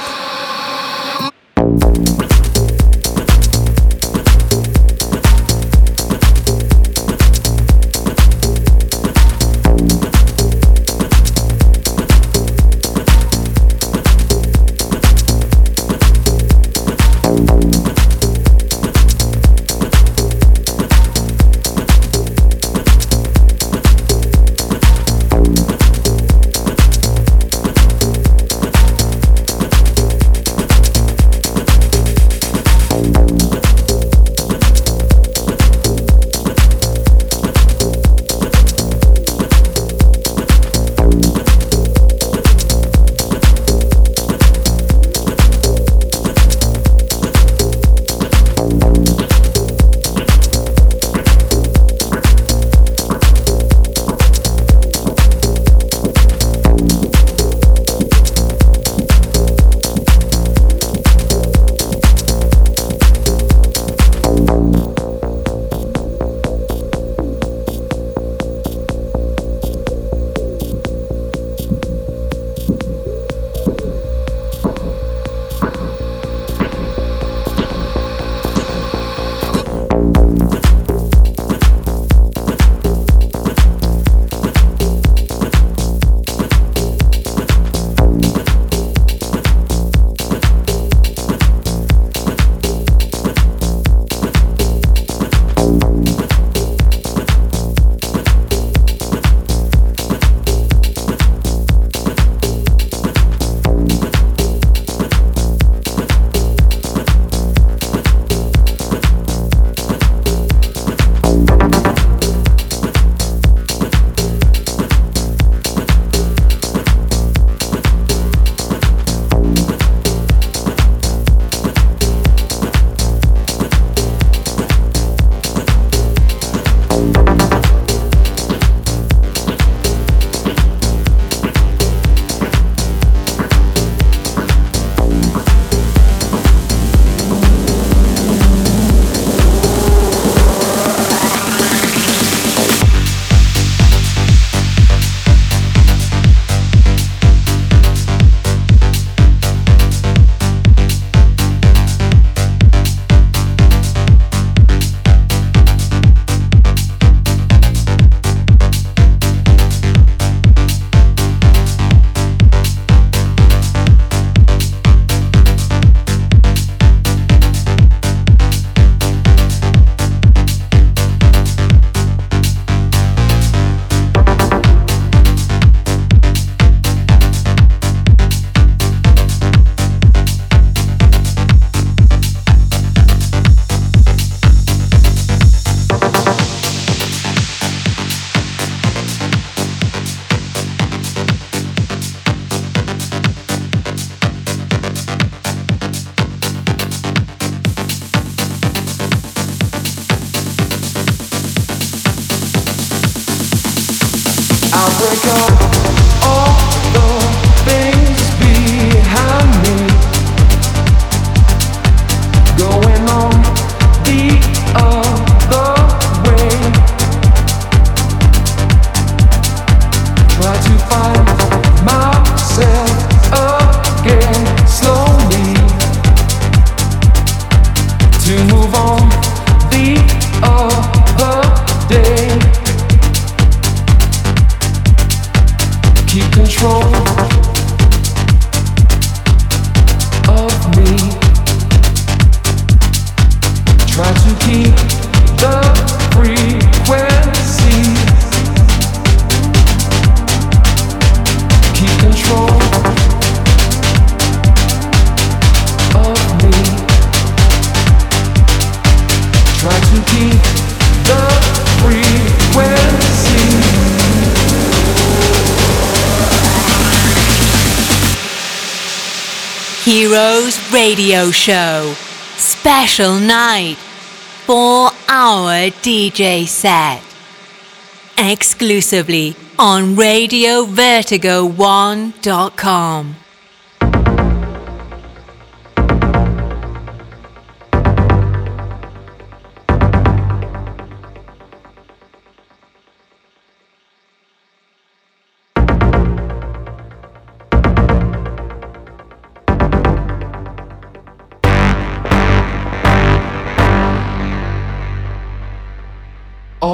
Show. Special night. Four hour DJ set. Exclusively on RadioVertigo1.com.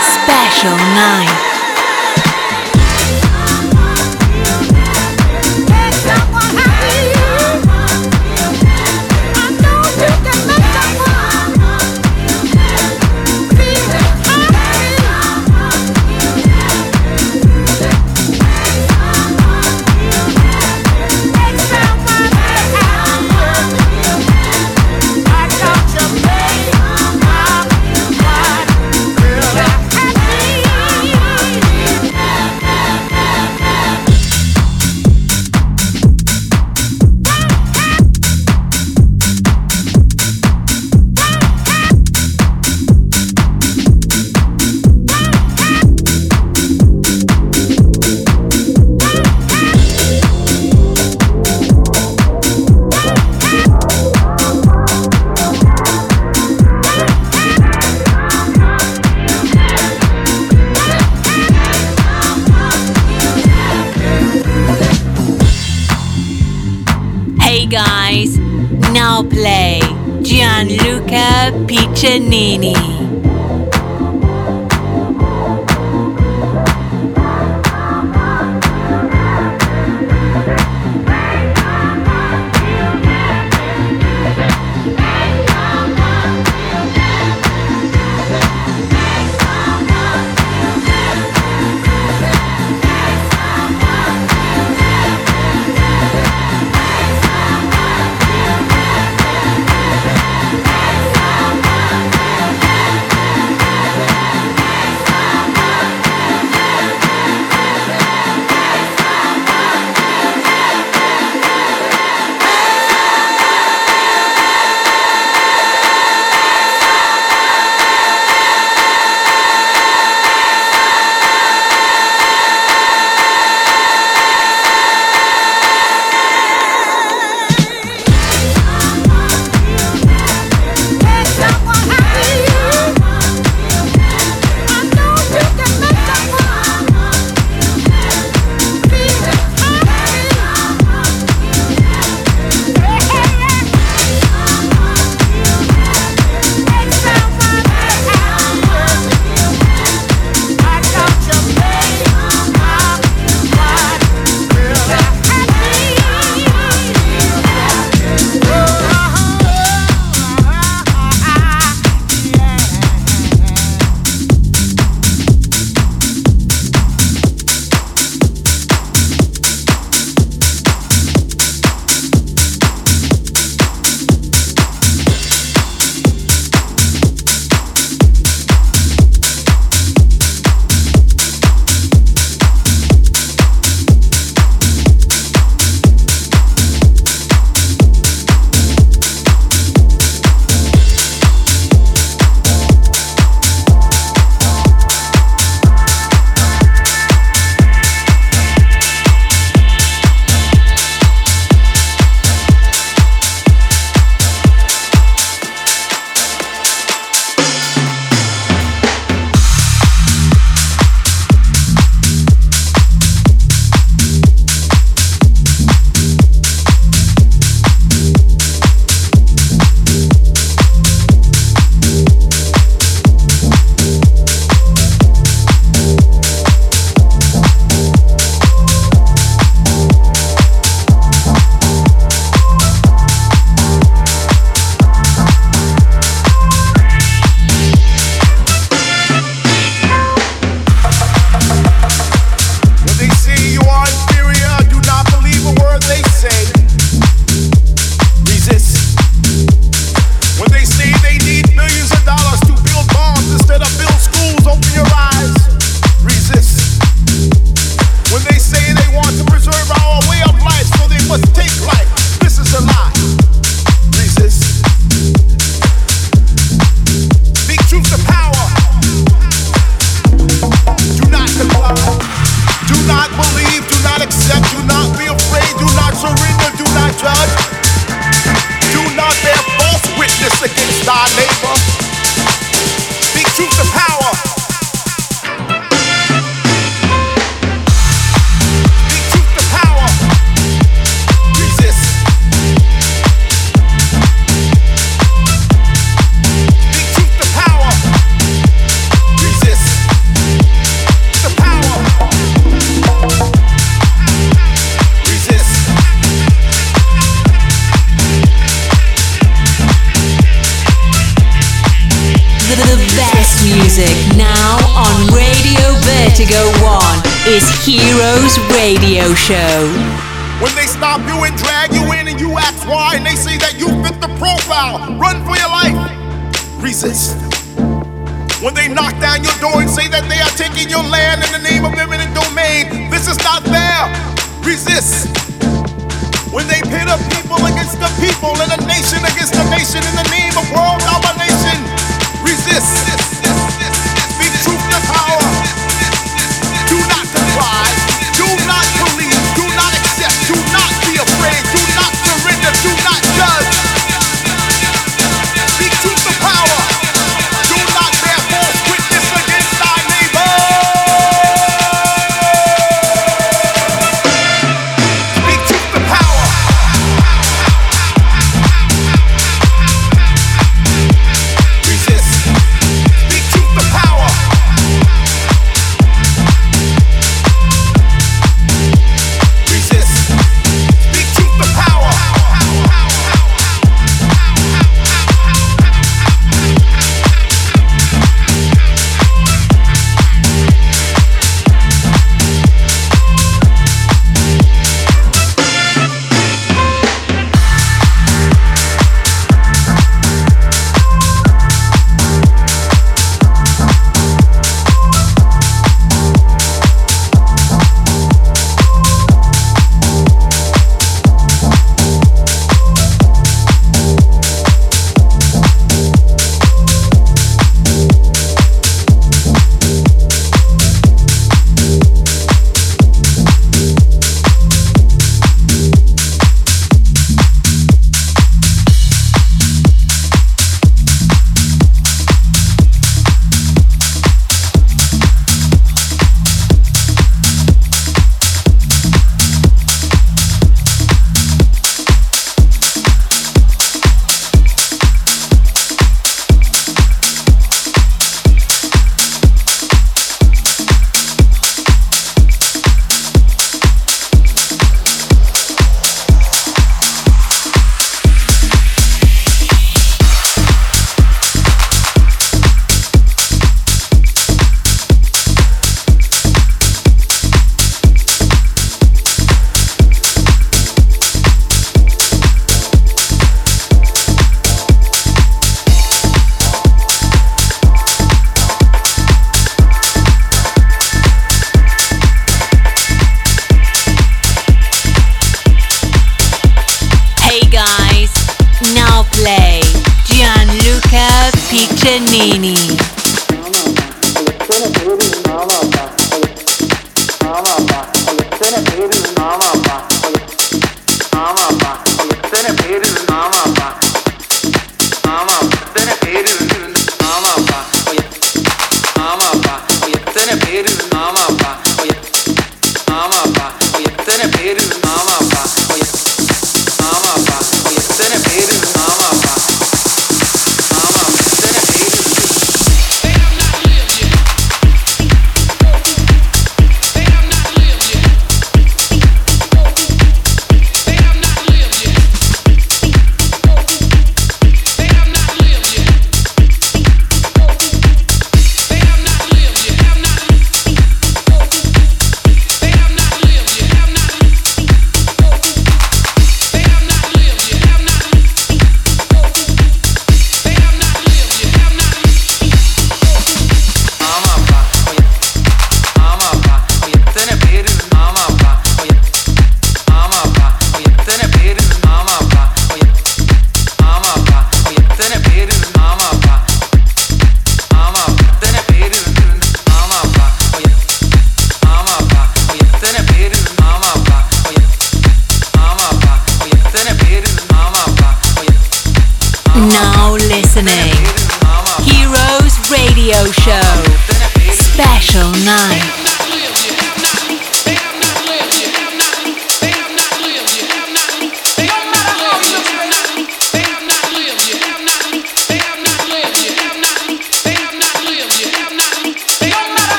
Special Night. Gianluca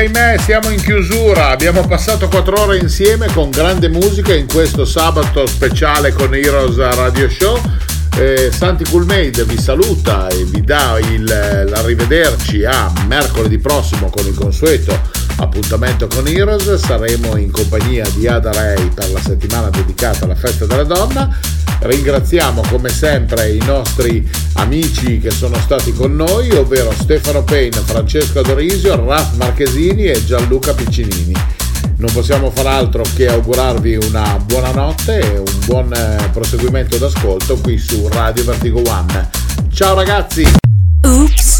ahimè, siamo in chiusura. Abbiamo passato quattro ore insieme con grande musica in questo sabato speciale con Heroes Radio Show. Eh, Santi Coolmade vi saluta e vi dà il, l'arrivederci a mercoledì prossimo con il consueto appuntamento con Heroes. Saremo in compagnia di Ada Ray per la settimana dedicata alla festa della donna. Ringraziamo come sempre i nostri amici che sono stati con noi, ovvero Stefano Payne, Francesco Dorisio, Raf Marchesini e Gianluca Piccinini. Non possiamo far altro che augurarvi una buona notte e un buon eh, proseguimento d'ascolto qui su Radio Vertigo One. Ciao ragazzi!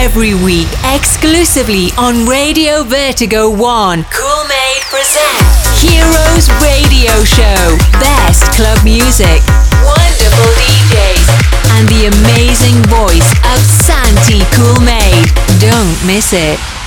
Every week, exclusively on Radio Vertigo 1, Cool-Made presents Heroes Radio Show. Best club music, wonderful DJs, and the amazing voice of Santi Cool Made. Don't miss it.